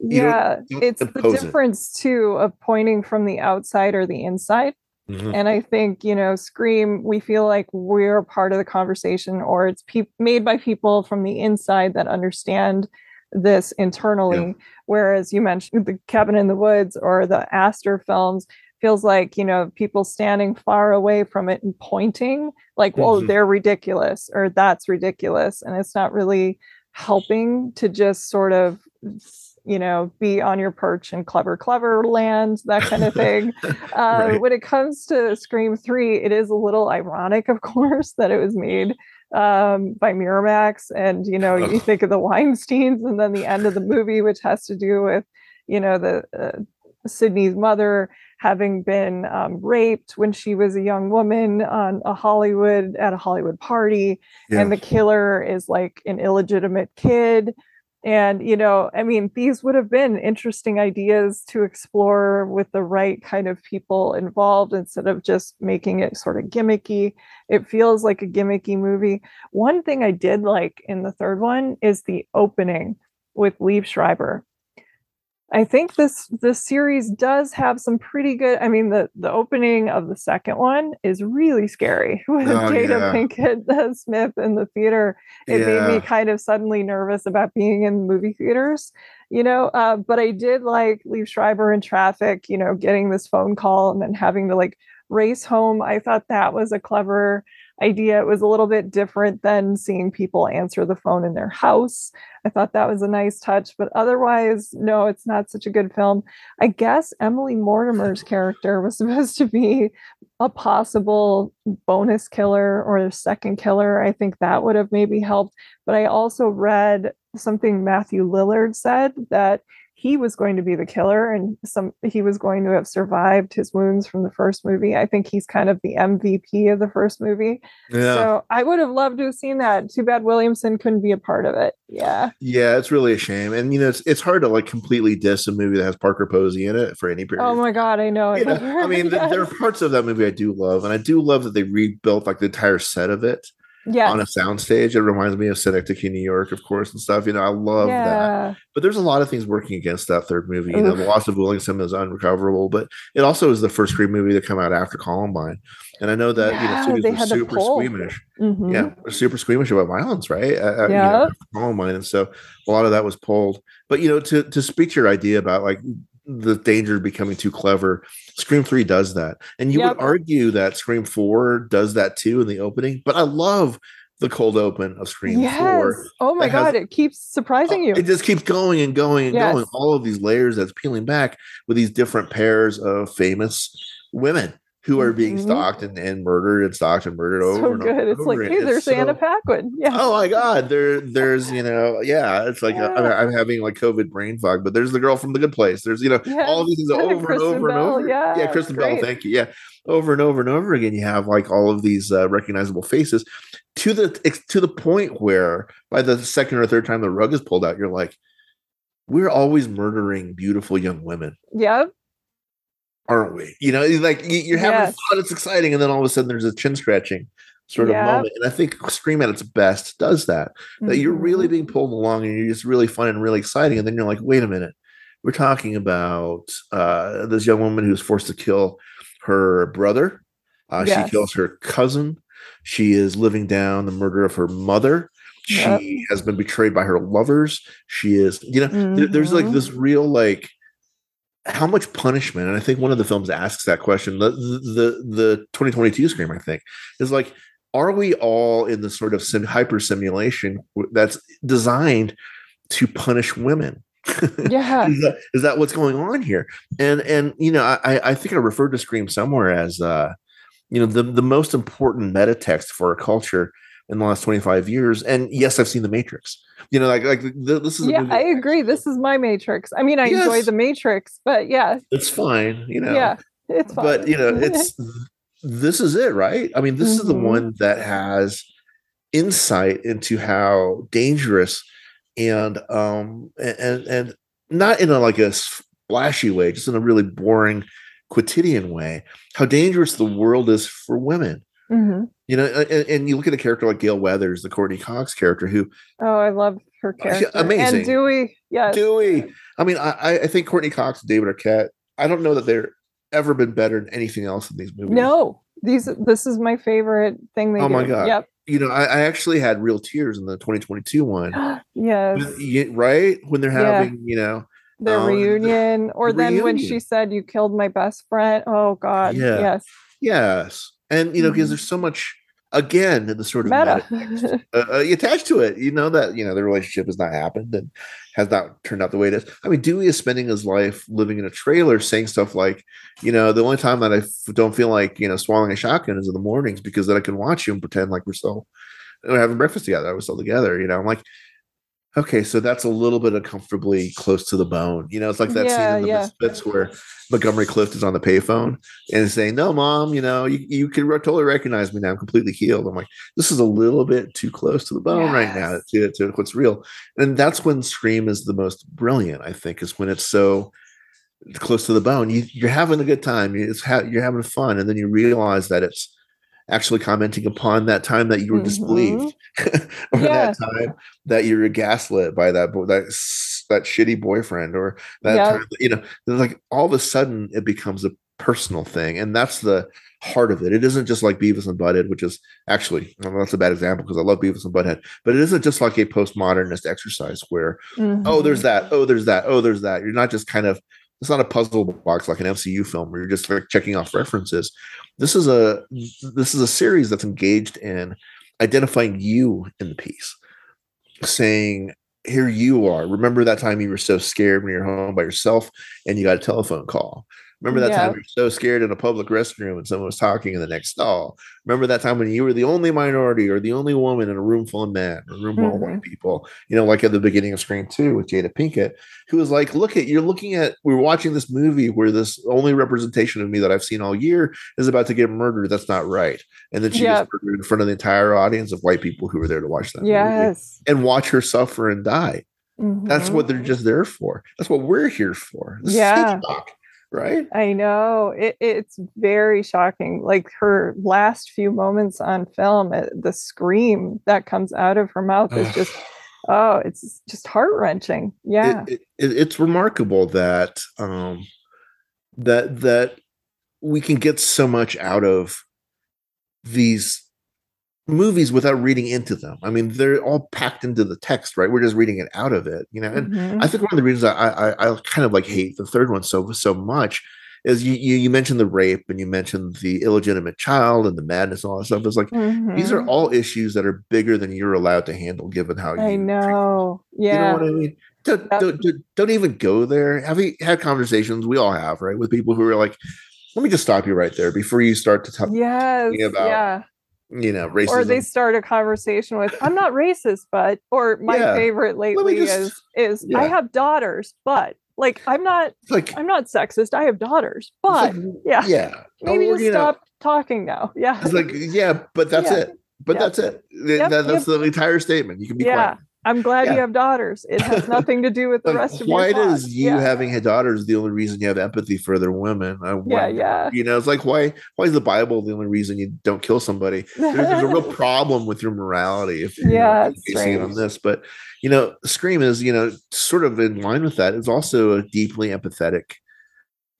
You yeah, don't, don't it's the difference it. too of pointing from the outside or the inside. Mm-hmm. And I think, you know, Scream, we feel like we're part of the conversation or it's pe- made by people from the inside that understand this internally. Yeah. Whereas you mentioned the Cabin in the Woods or the Aster films, feels like you know people standing far away from it and pointing like mm-hmm. oh they're ridiculous or that's ridiculous and it's not really helping to just sort of you know be on your perch in clever clever land that kind of thing uh, right. when it comes to scream 3 it is a little ironic of course that it was made um, by miramax and you know you think of the weinsteins and then the end of the movie which has to do with you know the uh, sidney's mother having been um, raped when she was a young woman on a Hollywood at a Hollywood party, yeah. and the killer is like an illegitimate kid. And you know, I mean, these would have been interesting ideas to explore with the right kind of people involved instead of just making it sort of gimmicky. It feels like a gimmicky movie. One thing I did like in the third one is the opening with Liev Schreiber I think this this series does have some pretty good. I mean, the the opening of the second one is really scary with oh, Jada yeah. Pinkett uh, Smith in the theater. It yeah. made me kind of suddenly nervous about being in movie theaters, you know. Uh, but I did like Liev Schreiber in traffic, you know, getting this phone call and then having to like race home. I thought that was a clever idea. It was a little bit different than seeing people answer the phone in their house. I thought that was a nice touch, but otherwise, no, it's not such a good film. I guess Emily Mortimer's character was supposed to be a possible bonus killer or a second killer. I think that would have maybe helped. But I also read something Matthew Lillard said that he was going to be the killer and some he was going to have survived his wounds from the first movie. I think he's kind of the MVP of the first movie. Yeah. So I would have loved to have seen that. Too bad Williamson couldn't be a part of it. Yeah. Yeah, it's really a shame. And you know, it's it's hard to like completely diss a movie that has Parker Posey in it for any period. Oh my god, I know. You know I mean, yes. there are parts of that movie I do love, and I do love that they rebuilt like the entire set of it yes. on a soundstage. It reminds me of Synecdoche, New York, of course, and stuff. You know, I love yeah. that. But there's a lot of things working against that third movie. You know, the loss of Williamson is unrecoverable, but it also is the first Scream movie to come out after Columbine. And I know that yeah, you know studios were super squeamish. Mm-hmm. Yeah, super squeamish about violence, right? Uh, yeah, you know, Columbine, and so a lot of that was pulled. But you know, to to speak to your idea about like the danger of becoming too clever. Scream 3 does that. And you yep. would argue that Scream 4 does that too in the opening, but I love the cold open of Scream yes. 4. Oh my god, has, it keeps surprising oh, you. It just keeps going and going and yes. going. All of these layers that's peeling back with these different pairs of famous women who are being mm-hmm. stalked and, and murdered and stalked and murdered over so and good. Over. It's like, hey, there's so, Anna Paquin. Yeah. Oh my God. There, there's, you know, yeah, it's like yeah. I, am having like COVID brain fog, but there's the girl from the good place. There's, you know, yes. all these things over and, and over Bell. and over. Yeah. Yeah. Kristen Bell. Thank you. Yeah. Over and over and over again, you have like all of these uh, recognizable faces to the, to the point where by the second or third time the rug is pulled out, you're like, we're always murdering beautiful young women, Yep. Aren't we? You know, like you- you're having Yes. fun, it's exciting, and then all of a sudden there's a chin scratching sort of moment. And I think Scream at its best does that. That you're really Mhm. being pulled along and you're just really fun and really exciting. And then you're like, wait a minute, we're talking about uh, this young woman who's forced to kill her brother. Uh, Yes. She kills her cousin. She is living down the murder of her mother. She Yep. has been betrayed by her lovers. She is, you know, there- there's like Mhm. this real like how much punishment and i think one of the films asks that question the the the 2022 scream i think is like are we all in the sort of sim- hyper simulation that's designed to punish women Yeah. is, that, is that what's going on here and and you know i i think i referred to scream somewhere as uh you know the the most important meta text for our culture in the last 25 years and yes i've seen the matrix you know like like th- this is Yeah, I agree. This is my Matrix. I mean, I enjoy the Matrix, but yeah, it's fine you know yeah, it's fine. but you know it's this is it right i mean this is the Mhm. one that has insight into how dangerous and um and and not in a like a splashy way just in a really boring quotidian way how dangerous the world is for women Mhm. you know and, and you look at a character like gale weathers the courteney cox character who Oh, I love her yeah, character. amazing. And Dewey, yes. Dewey. I mean, I, I think Courteney Cox and David Arquette. I don't know that they're ever been better than anything else in these movies. No, these this is my favorite thing they Oh do. my God. Yep. you know, I, I actually had real tears in the 2022 one, yes. Right when they're Yeah. having, you know, The um, reunion. Or the then when she said you killed my best friend. Oh God. Yeah. Yes. yes, and you know, because Mhm. there's so much again in the sort of Meta. meta uh, uh, attached to it. You know that you know the relationship has not happened and has not turned out the way it is. I mean, Dewey is spending his life living in a trailer, saying stuff like, you know, the only time that I f- don't feel like you know swallowing a shotgun is in the mornings because then I can watch you and pretend like we're still we're having breakfast together. We're still together. You know, I'm like. Okay, so that's a little bit uncomfortably close to the bone. You know, it's like that Yeah, scene in the yeah. Misfits where Montgomery Clift is on the payphone and is saying, "No, mom, you know, you you can re- totally recognize me now. I'm completely healed." I'm like, this is a little bit too close to the bone right now Yes. to, to what's real. And that's when Scream is the most brilliant, I think, is when it's so close to the bone. You, you're having a good time. You- ha- you're having fun, and then you realize that it's actually commenting upon that time that you were Mhm. disbelieved, or that time that you were gaslit by that bo- that that shitty boyfriend, or that Yeah. time. You know, like all of a sudden it becomes a personal thing, and that's the heart of it. It isn't just like Beavis and Butthead, which is actually well, that's a bad example because I love Beavis and Butthead, but it isn't just like a postmodernist exercise where oh, there's that, oh, there's that, oh, there's that. You're not just kind of it's not a puzzle box like an MCU film where you're just like checking off references. This is a this is a series that's engaged in identifying you in the piece, saying, Here you are. Remember that time you were so scared when you're home by yourself and you got a telephone call. Remember that Yeah. time you were so scared in a public restroom and someone was talking in the next stall. Remember that time when you were the only minority or the only woman in a room full of men, or a room full of white people, you know, like at the beginning of Scream 2 with Jada Pinkett, who was like, Look at you're looking at we're watching this movie where this only representation of me that I've seen all year is about to get murdered. That's not right. And then she Yeah. gets murdered in front of the entire audience of white people who were there to watch that movie Yes. and watch her suffer and die. That's Mhm. what they're just there for. That's what we're here for. This is Yeah. Right? I know it, it's very shocking. Like her last few moments on film, uh, the scream that comes out of her mouth is just, oh, it's just heart wrenching. Yeah. it, it, it's remarkable that um that that we can get so much out of these movies without reading into them i mean they're all packed into the text right we're just reading it out of it you know and Mhm. i think one of the reasons I, I i kind of like hate the third one so so much is you you, you mentioned the rape and you mentioned the illegitimate child and the madness and all that stuff it's like these are Mhm. all issues that are bigger than you're allowed to handle given how you I know. you know what I mean? Don't, Yep. don't, don't, don't even go there. Have you had conversations? We all have, right? With people who are like, let me just stop you right there before you start to talk, yes. about yeah. You know, racism. Or they start a conversation with, I'm not racist, but, or my Yeah. favorite lately just- is, is I have daughters, but like, I'm not, like, I'm not sexist. I have daughters, but like, yeah, yeah. maybe Or, just you know, stop talking now. Yeah. It's like, yeah, but that's Yeah. it. But Yep. that's it. Yep, that- that's the entire statement. You can be Yeah. quiet. I'm glad Yeah. you have daughters. It has nothing to do with the Like, rest of why your plot. does you yeah. having had daughters the only reason you have empathy for other women? I Yeah, wonder. yeah. You know, it's like why why is the Bible the only reason you don't kill somebody? There's, there's a real problem with your morality if you're Yeah, basing it on this. But you know, Scream is you know sort of in line with that. It's also a deeply empathetic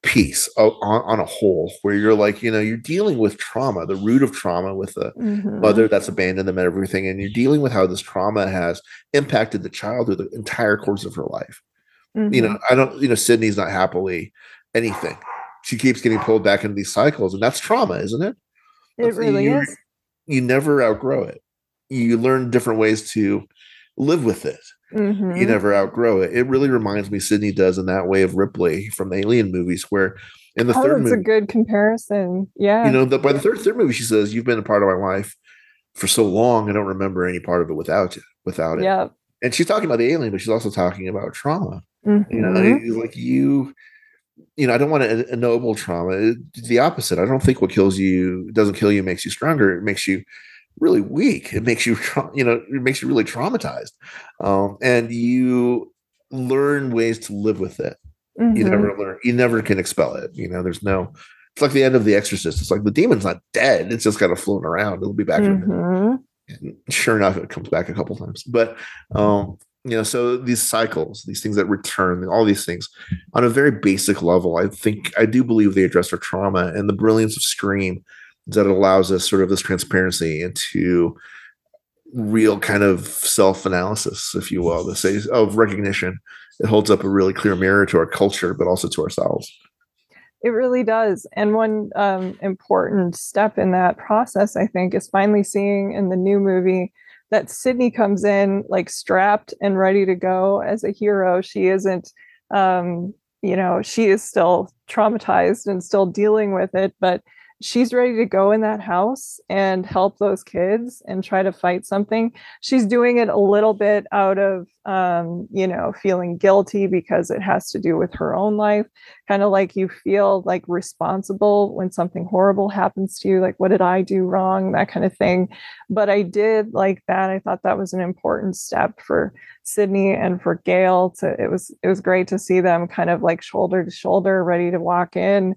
piece on, on a whole, where you're like you know you're dealing with trauma, the root of trauma with a Mhm. mother that's abandoned them and everything, and you're dealing with how this trauma has impacted the child through the entire course of her life you Mhm. know, I don't, you know, Sidney's not happily anything. She keeps getting pulled back into these cycles, and that's trauma, isn't it? it That's- really you, is. You never outgrow it. You learn different ways to live with it. You Mhm. never outgrow it. It really reminds me, Sidney does in that way of Ripley from the Alien movies, where in the oh, third it's a good comparison. Yeah. you know, the, by the third third movie, she says, "You've been a part of my life for so long, I don't remember any part of it without you, without it." yeah. And she's talking about the alien, but she's also talking about trauma. Mhm. you know like you you know i don't want to ennoble trauma It's the opposite i don't think what kills you doesn't kill you makes you stronger it makes you really weak. It makes you tra- you know it makes you really traumatized. Um, and you learn ways to live with it. You Mhm. never learn you never can expel it you know there's no it's like the end of the exorcist. It's like the demon's not dead it's just kind of floating around it'll be back in a minute. Mhm. and sure enough it comes back a couple times. But um you know so these cycles these things that return all these things on a very basic level i think i do believe they address our trauma and the brilliance of scream that allows us sort of this transparency into real kind of self-analysis if you will say of recognition it holds up a really clear mirror to our culture but also to ourselves It really does. And one um, important step in that process, I think, is finally seeing in the new movie that Sidney comes in like strapped and ready to go as a hero. She isn't, um, you know, she is still traumatized and still dealing with it, but she's ready to go in that house and help those kids and try to fight something. She's doing it a little bit out of, um, you know, feeling guilty because it has to do with her own life. Kind of like you feel like responsible when something horrible happens to you like what did i do wrong? that kind of thing. But i did like that. I thought that was an important step for sidney and for gale to it was it was great to see them kind of like shoulder to shoulder ready to walk in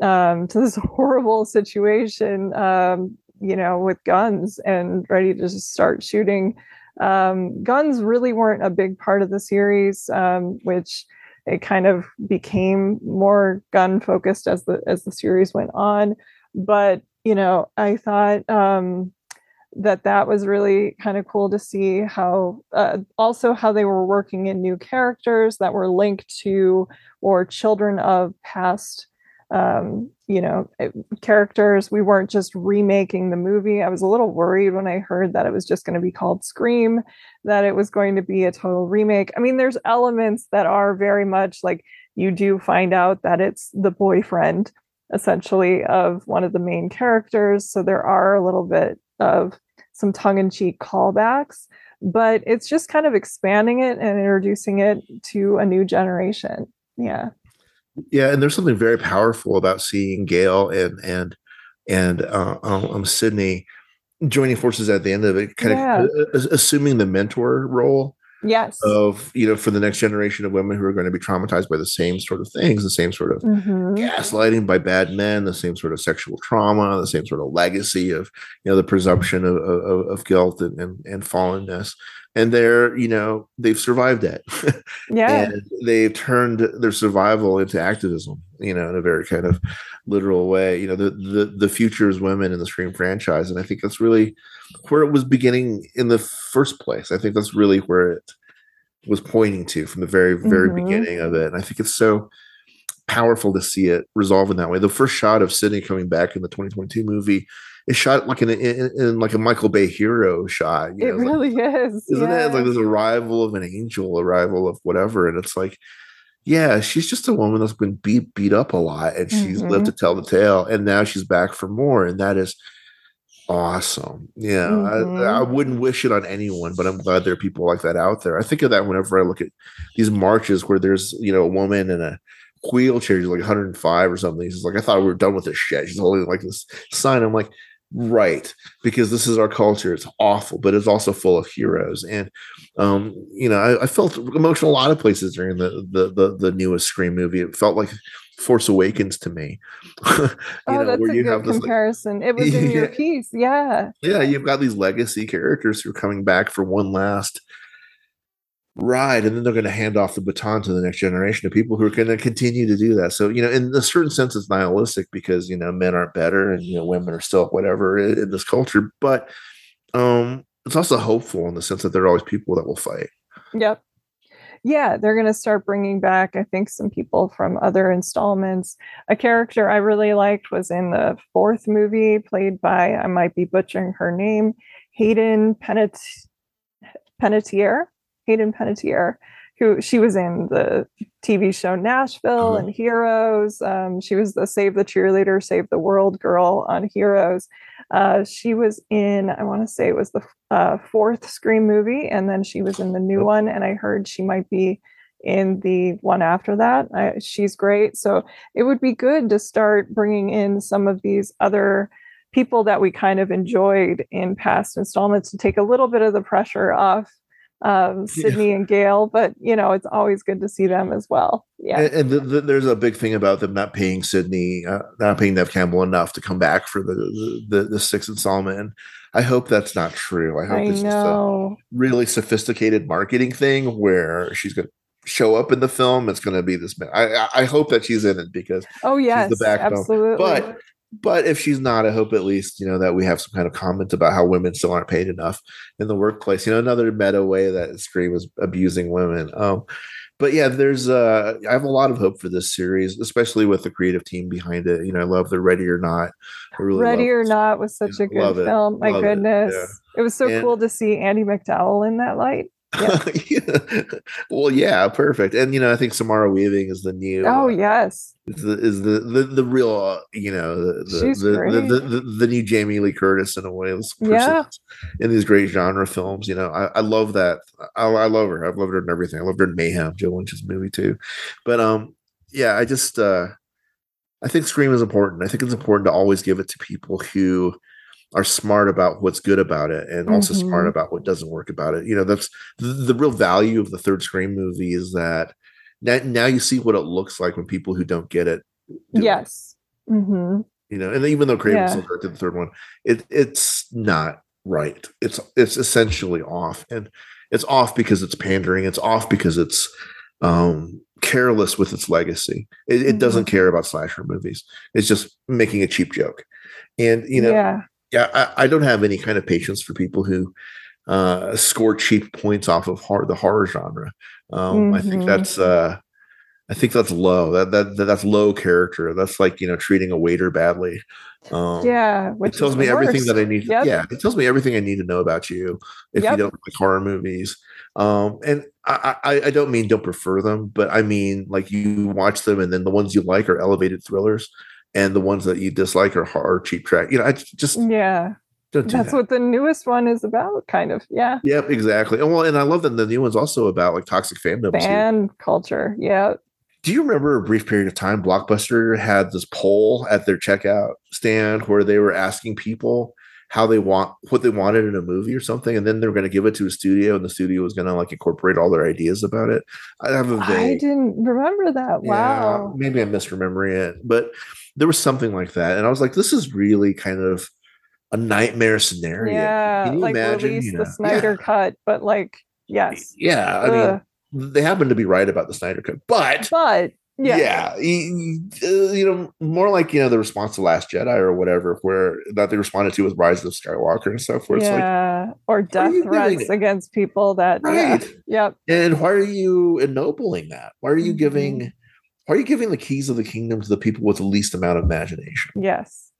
um, to this horrible situation um, you know with guns and ready to just start shooting. Um, guns really weren't a big part of the series um, which it kind of became more gun focused as the as the series went on. But you know i thought um that that was really kind of cool to see how uh, also how they were working in new characters that were linked to or children of past um you know it- characters. We weren't just remaking the movie. I was a little worried when i heard that it was just going to be called scream that it was going to be a total remake. I mean there's elements that are very much like you do find out that it's the boyfriend essentially of one of the main characters. So there are a little bit of some tongue-in-cheek callbacks but it's just kind of expanding it and introducing it to a new generation. Yeah Yeah, and there's something very powerful about seeing Gale and and and uh, um, um, Sidney joining forces at the end of it, kind Yeah. of uh, assuming the mentor role yes of you know for the next generation of women who are going to be traumatized by the same sort of things, the same sort of Mhm. gaslighting by bad men, the same sort of sexual trauma, the same sort of legacy of you know the presumption of of, of guilt and, and and fallenness. And they're you know they've survived it. yeah. And they've turned their survival into activism you know in a very kind of literal way. You know the the, the future is women in the scream franchise and i think that's really where it was beginning in the first place. I think that's really where it was pointing to from the very very Mhm. beginning of it. And i think it's so powerful to see it resolve in that way. The first shot of sidney coming back in the 2022 movie is shot like in, in, in like a michael bay hero shot you it know, like- really is isn't it? Yeah. like this arrival of an angel, arrival of whatever, and it's like, yeah, she's just a woman that's been beat beat up a lot, and she's lived to tell the tale, and now she's back for more, and that is awesome. Yeah, Mhm. I, I wouldn't wish it on anyone, but I'm glad there are people like that out there. I think of that whenever I look at these marches where there's you know a woman in a wheelchair, she's like 105 or something. She's like, I thought we were done with this shit. She's holding like this sign. I'm like. Right because this is our culture it's awful but it's also full of heroes and um you know i, I felt emotional a lot of places during the, the the the newest scream movie it felt like force awakens to me oh know, that's a good comparison like, it was in your piece yeah. Yeah you've got these legacy characters who are coming back for one last ride and then they're going to hand off the baton to the next generation of people who are going to continue to do that. So you know in a certain sense it's nihilistic because you know men aren't better and you know women are still whatever in, this culture but um it's also hopeful in the sense that there are always people that will fight. Yep. Yeah they're going to start bringing back i think some people from other installments. A character i really liked was in the fourth movie played by i might be butchering her name hayden Penet- Panettiere Hayden Panettiere, who she was in the TV show Nashville mm-hmm. and Heroes. Um, she was the Save the Cheerleader, Save the World girl on Heroes. Uh, she was in, I want to say it was the uh, fourth Scream movie, and then she was in the new one. And I heard she might be in the one after that. I, she's great. So it would be good to start bringing in some of these other people that we kind of enjoyed in past installments to take a little bit of the pressure off um, Sidney yeah. and Gale, but you know, it's always good to see them as well. Yeah. And, and the, the, there's a big thing about them not paying Sidney, uh, not paying Neve Campbell enough to come back for the, the, the sixth installment. I hope that's not true. I hope I it's just a really sophisticated marketing thing where she's going to show up in the film. It's going to be this. I, I hope that she's in it because oh yes, the backbone. Absolutely. But but if she's not, I hope at least you know that we have some kind of comment about how women still aren't paid enough in the workplace. You know, another meta way that Scream is abusing women. Um, but yeah, there's uh, I have a lot of hope for this series, especially with the creative team behind it. You know, I love the Ready or Not. Really Ready or Not was such a good film. My goodness, it. Yeah. it was so and, cool to see Andie MacDowell in that light. yeah. well, yeah, perfect. And you know, I think Samara Weaving is the new. Oh uh, yes, is the is the the, the real uh, you know the the the, the, the, new Jamie Lee Curtis in a way. Yeah. In these great genre films, you know, I, I love that. I, I love her. I've loved her in everything. I loved her in Mayhem, Joe Lynch's movie too. But um, yeah, I just uh, I think Scream is important. I think it's important to always give it to people who are smart about what's good about it and also mm-hmm. smart about what doesn't work about it. You know, that's the, the, real value of the third Scream movie is that now, now you see what it looks like when people who don't get it. Do yes. It. Mm-hmm. You know, and even though Craven yeah. still directed the third one, it it's not right. It's it's essentially off, and it's off because it's pandering. It's off because it's um careless with its legacy. It, it mm-hmm. doesn't care about slasher movies. It's just making a cheap joke. And you know, yeah yeah, I, I, don't have any kind of patience for people who uh, score cheap points off of horror, the horror genre. Um, mm-hmm. I think mm-hmm. that's uh, I think that's low. That, that, that that's low character. That's like you know treating a waiter badly. Um, yeah, it tells me everything that I need. Yep. Yeah, it tells me everything I need to know about you if yep. you don't like horror movies. Um, and I, I, I don't mean don't prefer them, but I mean like you watch them and then the ones you like are elevated thrillers and the ones that you dislike are hard cheap track. You know, I just yeah. Do That's that. what the newest one is about, kind of. Yeah. Yep, exactly. And well, and I love that the new one's also about like toxic fandom. Fan too. culture. Yeah. Do you remember a brief period of time Blockbuster had this poll at their checkout stand where they were asking people how they want what they wanted in a movie or something, and then they were going to give it to a studio, and the studio was going to like incorporate all their ideas about it. I have a vague, I didn't remember that. Wow. Yeah, maybe I'm misremembering it, but there was something like that, and I was like, this is really kind of a nightmare scenario. Yeah, like imagine, release you know, the Snyder yeah. cut, but like yes, yeah. I Ugh. mean, they happen to be right about the Snyder cut, but but yeah, yeah, you, uh, know, more like you know the response to Last Jedi or whatever, where that they responded to with Rise of Skywalker and stuff. Where yeah, like, or death threats against people that right, yeah, yep. And why are you ennobling that? Why are you mm-hmm. giving? Are you giving the keys of the kingdom to the people with the least amount of imagination? Yes.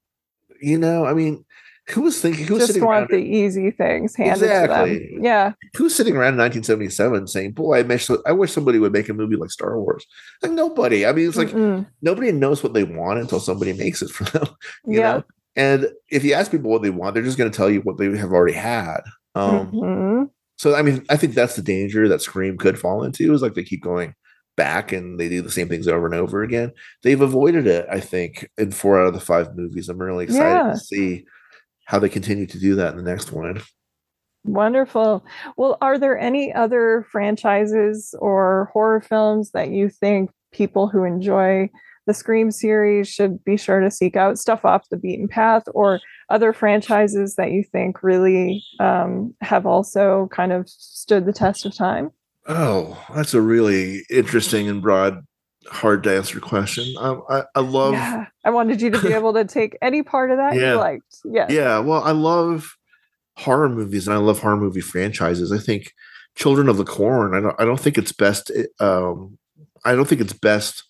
You know, I mean, who was thinking? Who was just want the easy things handed exactly. to them? Yeah. Who's sitting around in 1977 saying, "Boy, I wish I wish somebody would make a movie like Star Wars." Like nobody. I mean, it's like Mm-mm. nobody knows what they want until somebody makes it for them. You yeah. know. And if you ask people what they want, they're just going to tell you what they have already had. Um, mm-hmm. So, I mean, I think that's the danger that Scream could fall into. Is like they keep going back and they do the same things over and over again. They've avoided it, I think, in four out of the five movies. I'm really excited yeah. to see how they continue to do that in the next one. Wonderful. Well, are there any other franchises or horror films that you think people who enjoy the Scream series should be sure to seek out stuff off the beaten path or other franchises that you think really um, have also kind of stood the test of time? Oh, that's a really interesting and broad, hard to answer question. Um, I, I love. Yeah, I wanted you to be able to take any part of that Yeah. you liked. Yeah. Yeah, well, I love horror movies and I love horror movie franchises. I think Children of the Corn. I don't. I don't think it's best. Um, I don't think its best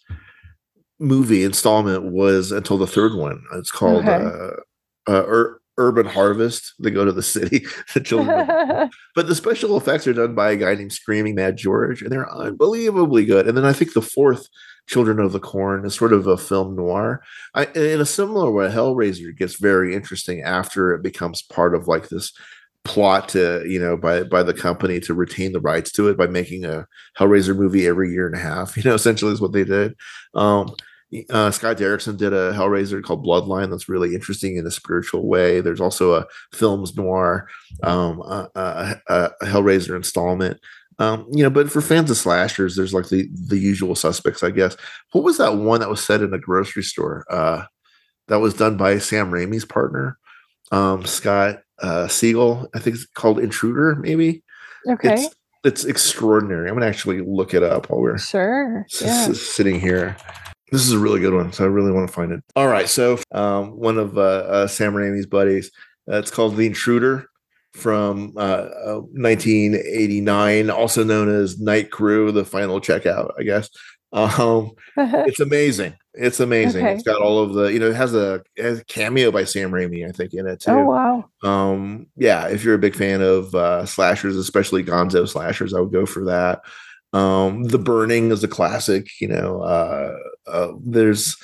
movie installment was until the third one. It's called Okay. uh, uh, Ur- Urban Harvest. They go to the city. the children. but the special effects are done by a guy named Screaming Mad George, and they're unbelievably good. And then I think the fourth Children of the Corn is sort of a film noir. I, in a similar way, Hellraiser gets very interesting after it becomes part of like this plot to you know by by the company to retain the rights to it by making a Hellraiser movie every year and a half. You know, essentially is what they did. Um, uh, Scott Derrickson did a Hellraiser called Bloodline that's really interesting in a spiritual way. There's also a films noir, um, uh, uh, uh, Hellraiser installment. Um, you know, but for fans of slashers, there's like the the usual suspects, I guess. What was that one that was set in a grocery store? Uh, that was done by Sam Raimi's partner, um, Scott uh, Spiegel. I think it's called Intruder. Maybe okay. it's it's extraordinary. I'm gonna actually look it up while we're sure. Yeah. s- sitting here. This is a really good one, so I really want to find it. All right, so um, one of uh, uh, Sam Raimi's buddies. Uh, it's called The Intruder from uh, uh, 1989, also known as Night Crew, the final checkout, I guess. Um, it's amazing. It's amazing. Okay. It's got all of the, you know, it has a, it has a cameo by Sam Raimi, I think, in it too oh wow. um yeah if you're a big fan of uh slashers especially gonzo slashers i would go for that um the burning is a classic you know uh, uh there's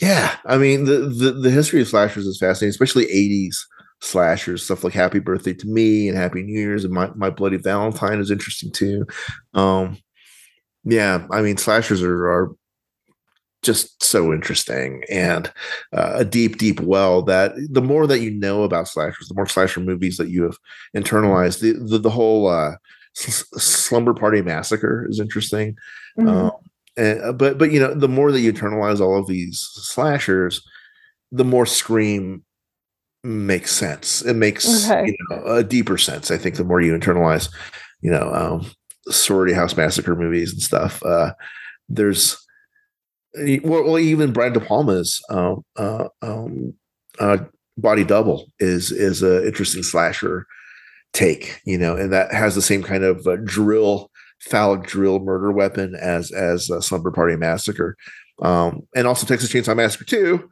yeah i mean the, the the history of slashers is fascinating especially 80s slashers stuff like happy birthday to me and happy new year's and my, my bloody valentine is interesting too um yeah i mean slashers are, are just so interesting and uh, a deep, deep well that the more that you know about slashers, the more slasher movies that you have internalized. The the, the whole uh, slumber party massacre is interesting, Mhm. um, and, uh, but but you know the more that you internalize all of these slashers, the more Scream makes sense. It makes Okay. you know, a deeper sense. I think the more you internalize, you know, um, sorority house massacre movies and stuff. Uh, there's well, well, even Brian De Palma's um, uh, um, uh, body double is is a interesting slasher take, you know, and that has the same kind of uh, drill phallic drill murder weapon as as uh, Slumber Party Massacre, um, and also Texas Chainsaw Massacre Two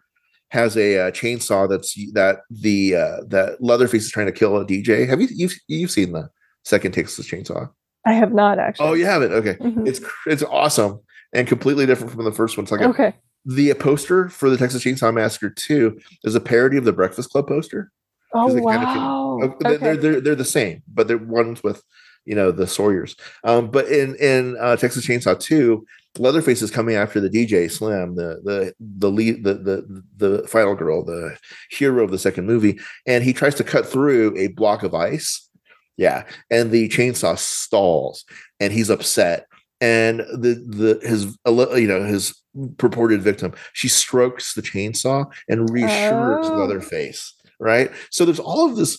has a uh, chainsaw that's that the uh, that Leatherface is trying to kill a DJ. Have you you've you've seen the second Texas Chainsaw? I have not actually. Oh, you haven't? Okay, Mhm. it's it's awesome and completely different from the first one. It's like a okay. the poster for the Texas Chainsaw Massacre 2 is a parody of the Breakfast Club poster. Oh they wow. Uh, they're, okay. they're, they're, they're the same, but they're ones with, you know, the Sawyers. Um, but in in uh, Texas Chainsaw 2, Leatherface is coming after the DJ Slim, the the the lead, the the the final girl, the hero of the second movie, and he tries to cut through a block of ice. Yeah, and the chainsaw stalls, and he's upset. And the the his you know his purported victim, she strokes the chainsaw and reassures Oh. Leatherface, right? So there's all of this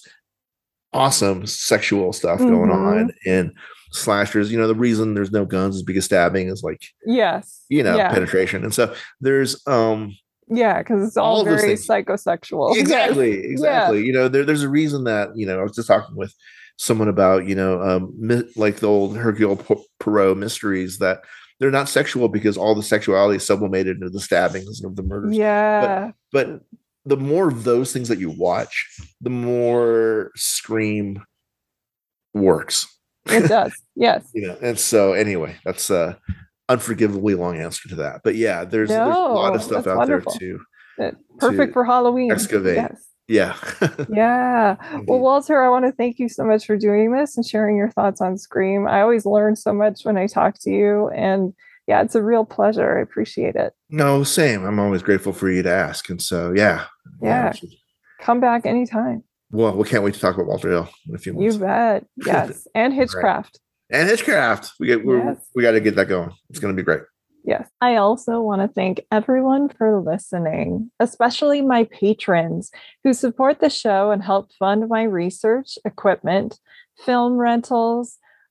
awesome sexual stuff going Mhm. on in slashers. You know, the reason there's no guns is because stabbing is like, yes. you know, Yeah. penetration. And so there's um Yeah, because it's all, all very psychosexual. Exactly, exactly. You know, there, there's a reason that, you know, I was just talking with someone about, you know, um mi- like the old Hercule Po- Poirot mysteries that they're not sexual because all the sexuality is sublimated into the stabbings of the murders. Yeah. but the more of those things that you watch, the more Scream works. It does. Yes. You know, and so anyway, that's a unforgivably long answer to that. But yeah, there's there's a lot of stuff out wonderful. there too. Perfect to for Halloween. excavate. Yes. Yeah. Yeah. Well, Walter, I want to thank you so much for doing this and sharing your thoughts on Scream. I always learn so much when I talk to you. And yeah, it's a real pleasure. I appreciate it. no, same. I'm always grateful for you to ask. And so yeah. Yeah. it's- Come back anytime. Well, we can't wait to talk about Walter Hill in a few months. You bet. Yes. And Hitchcraft. And Hitchcraft. We get we Yes. we got to get that going. It's going to be great. Yes. I also want to thank everyone for listening, especially my patrons who support the show and help fund my research, equipment, film rentals,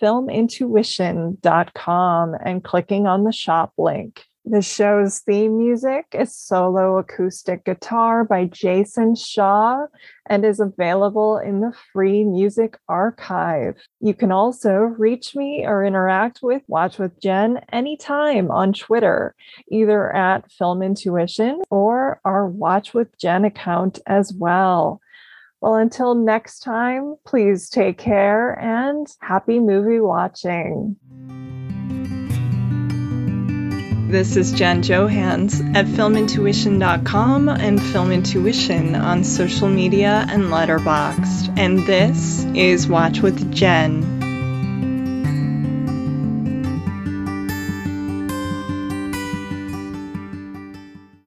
filmintuition.com and clicking on the shop link. The show's theme music is solo acoustic guitar by Jason Shaw and is available in the free music archive. You can also reach me or interact with Watch with Jen anytime on Twitter, either at Film Intuition or our Watch with Jen account as well. Well, until next time, please take care and happy movie watching. This is Jen Johans at filmintuition.com and Film Intuition on social media and Letterboxd. And this is Watch with Jen.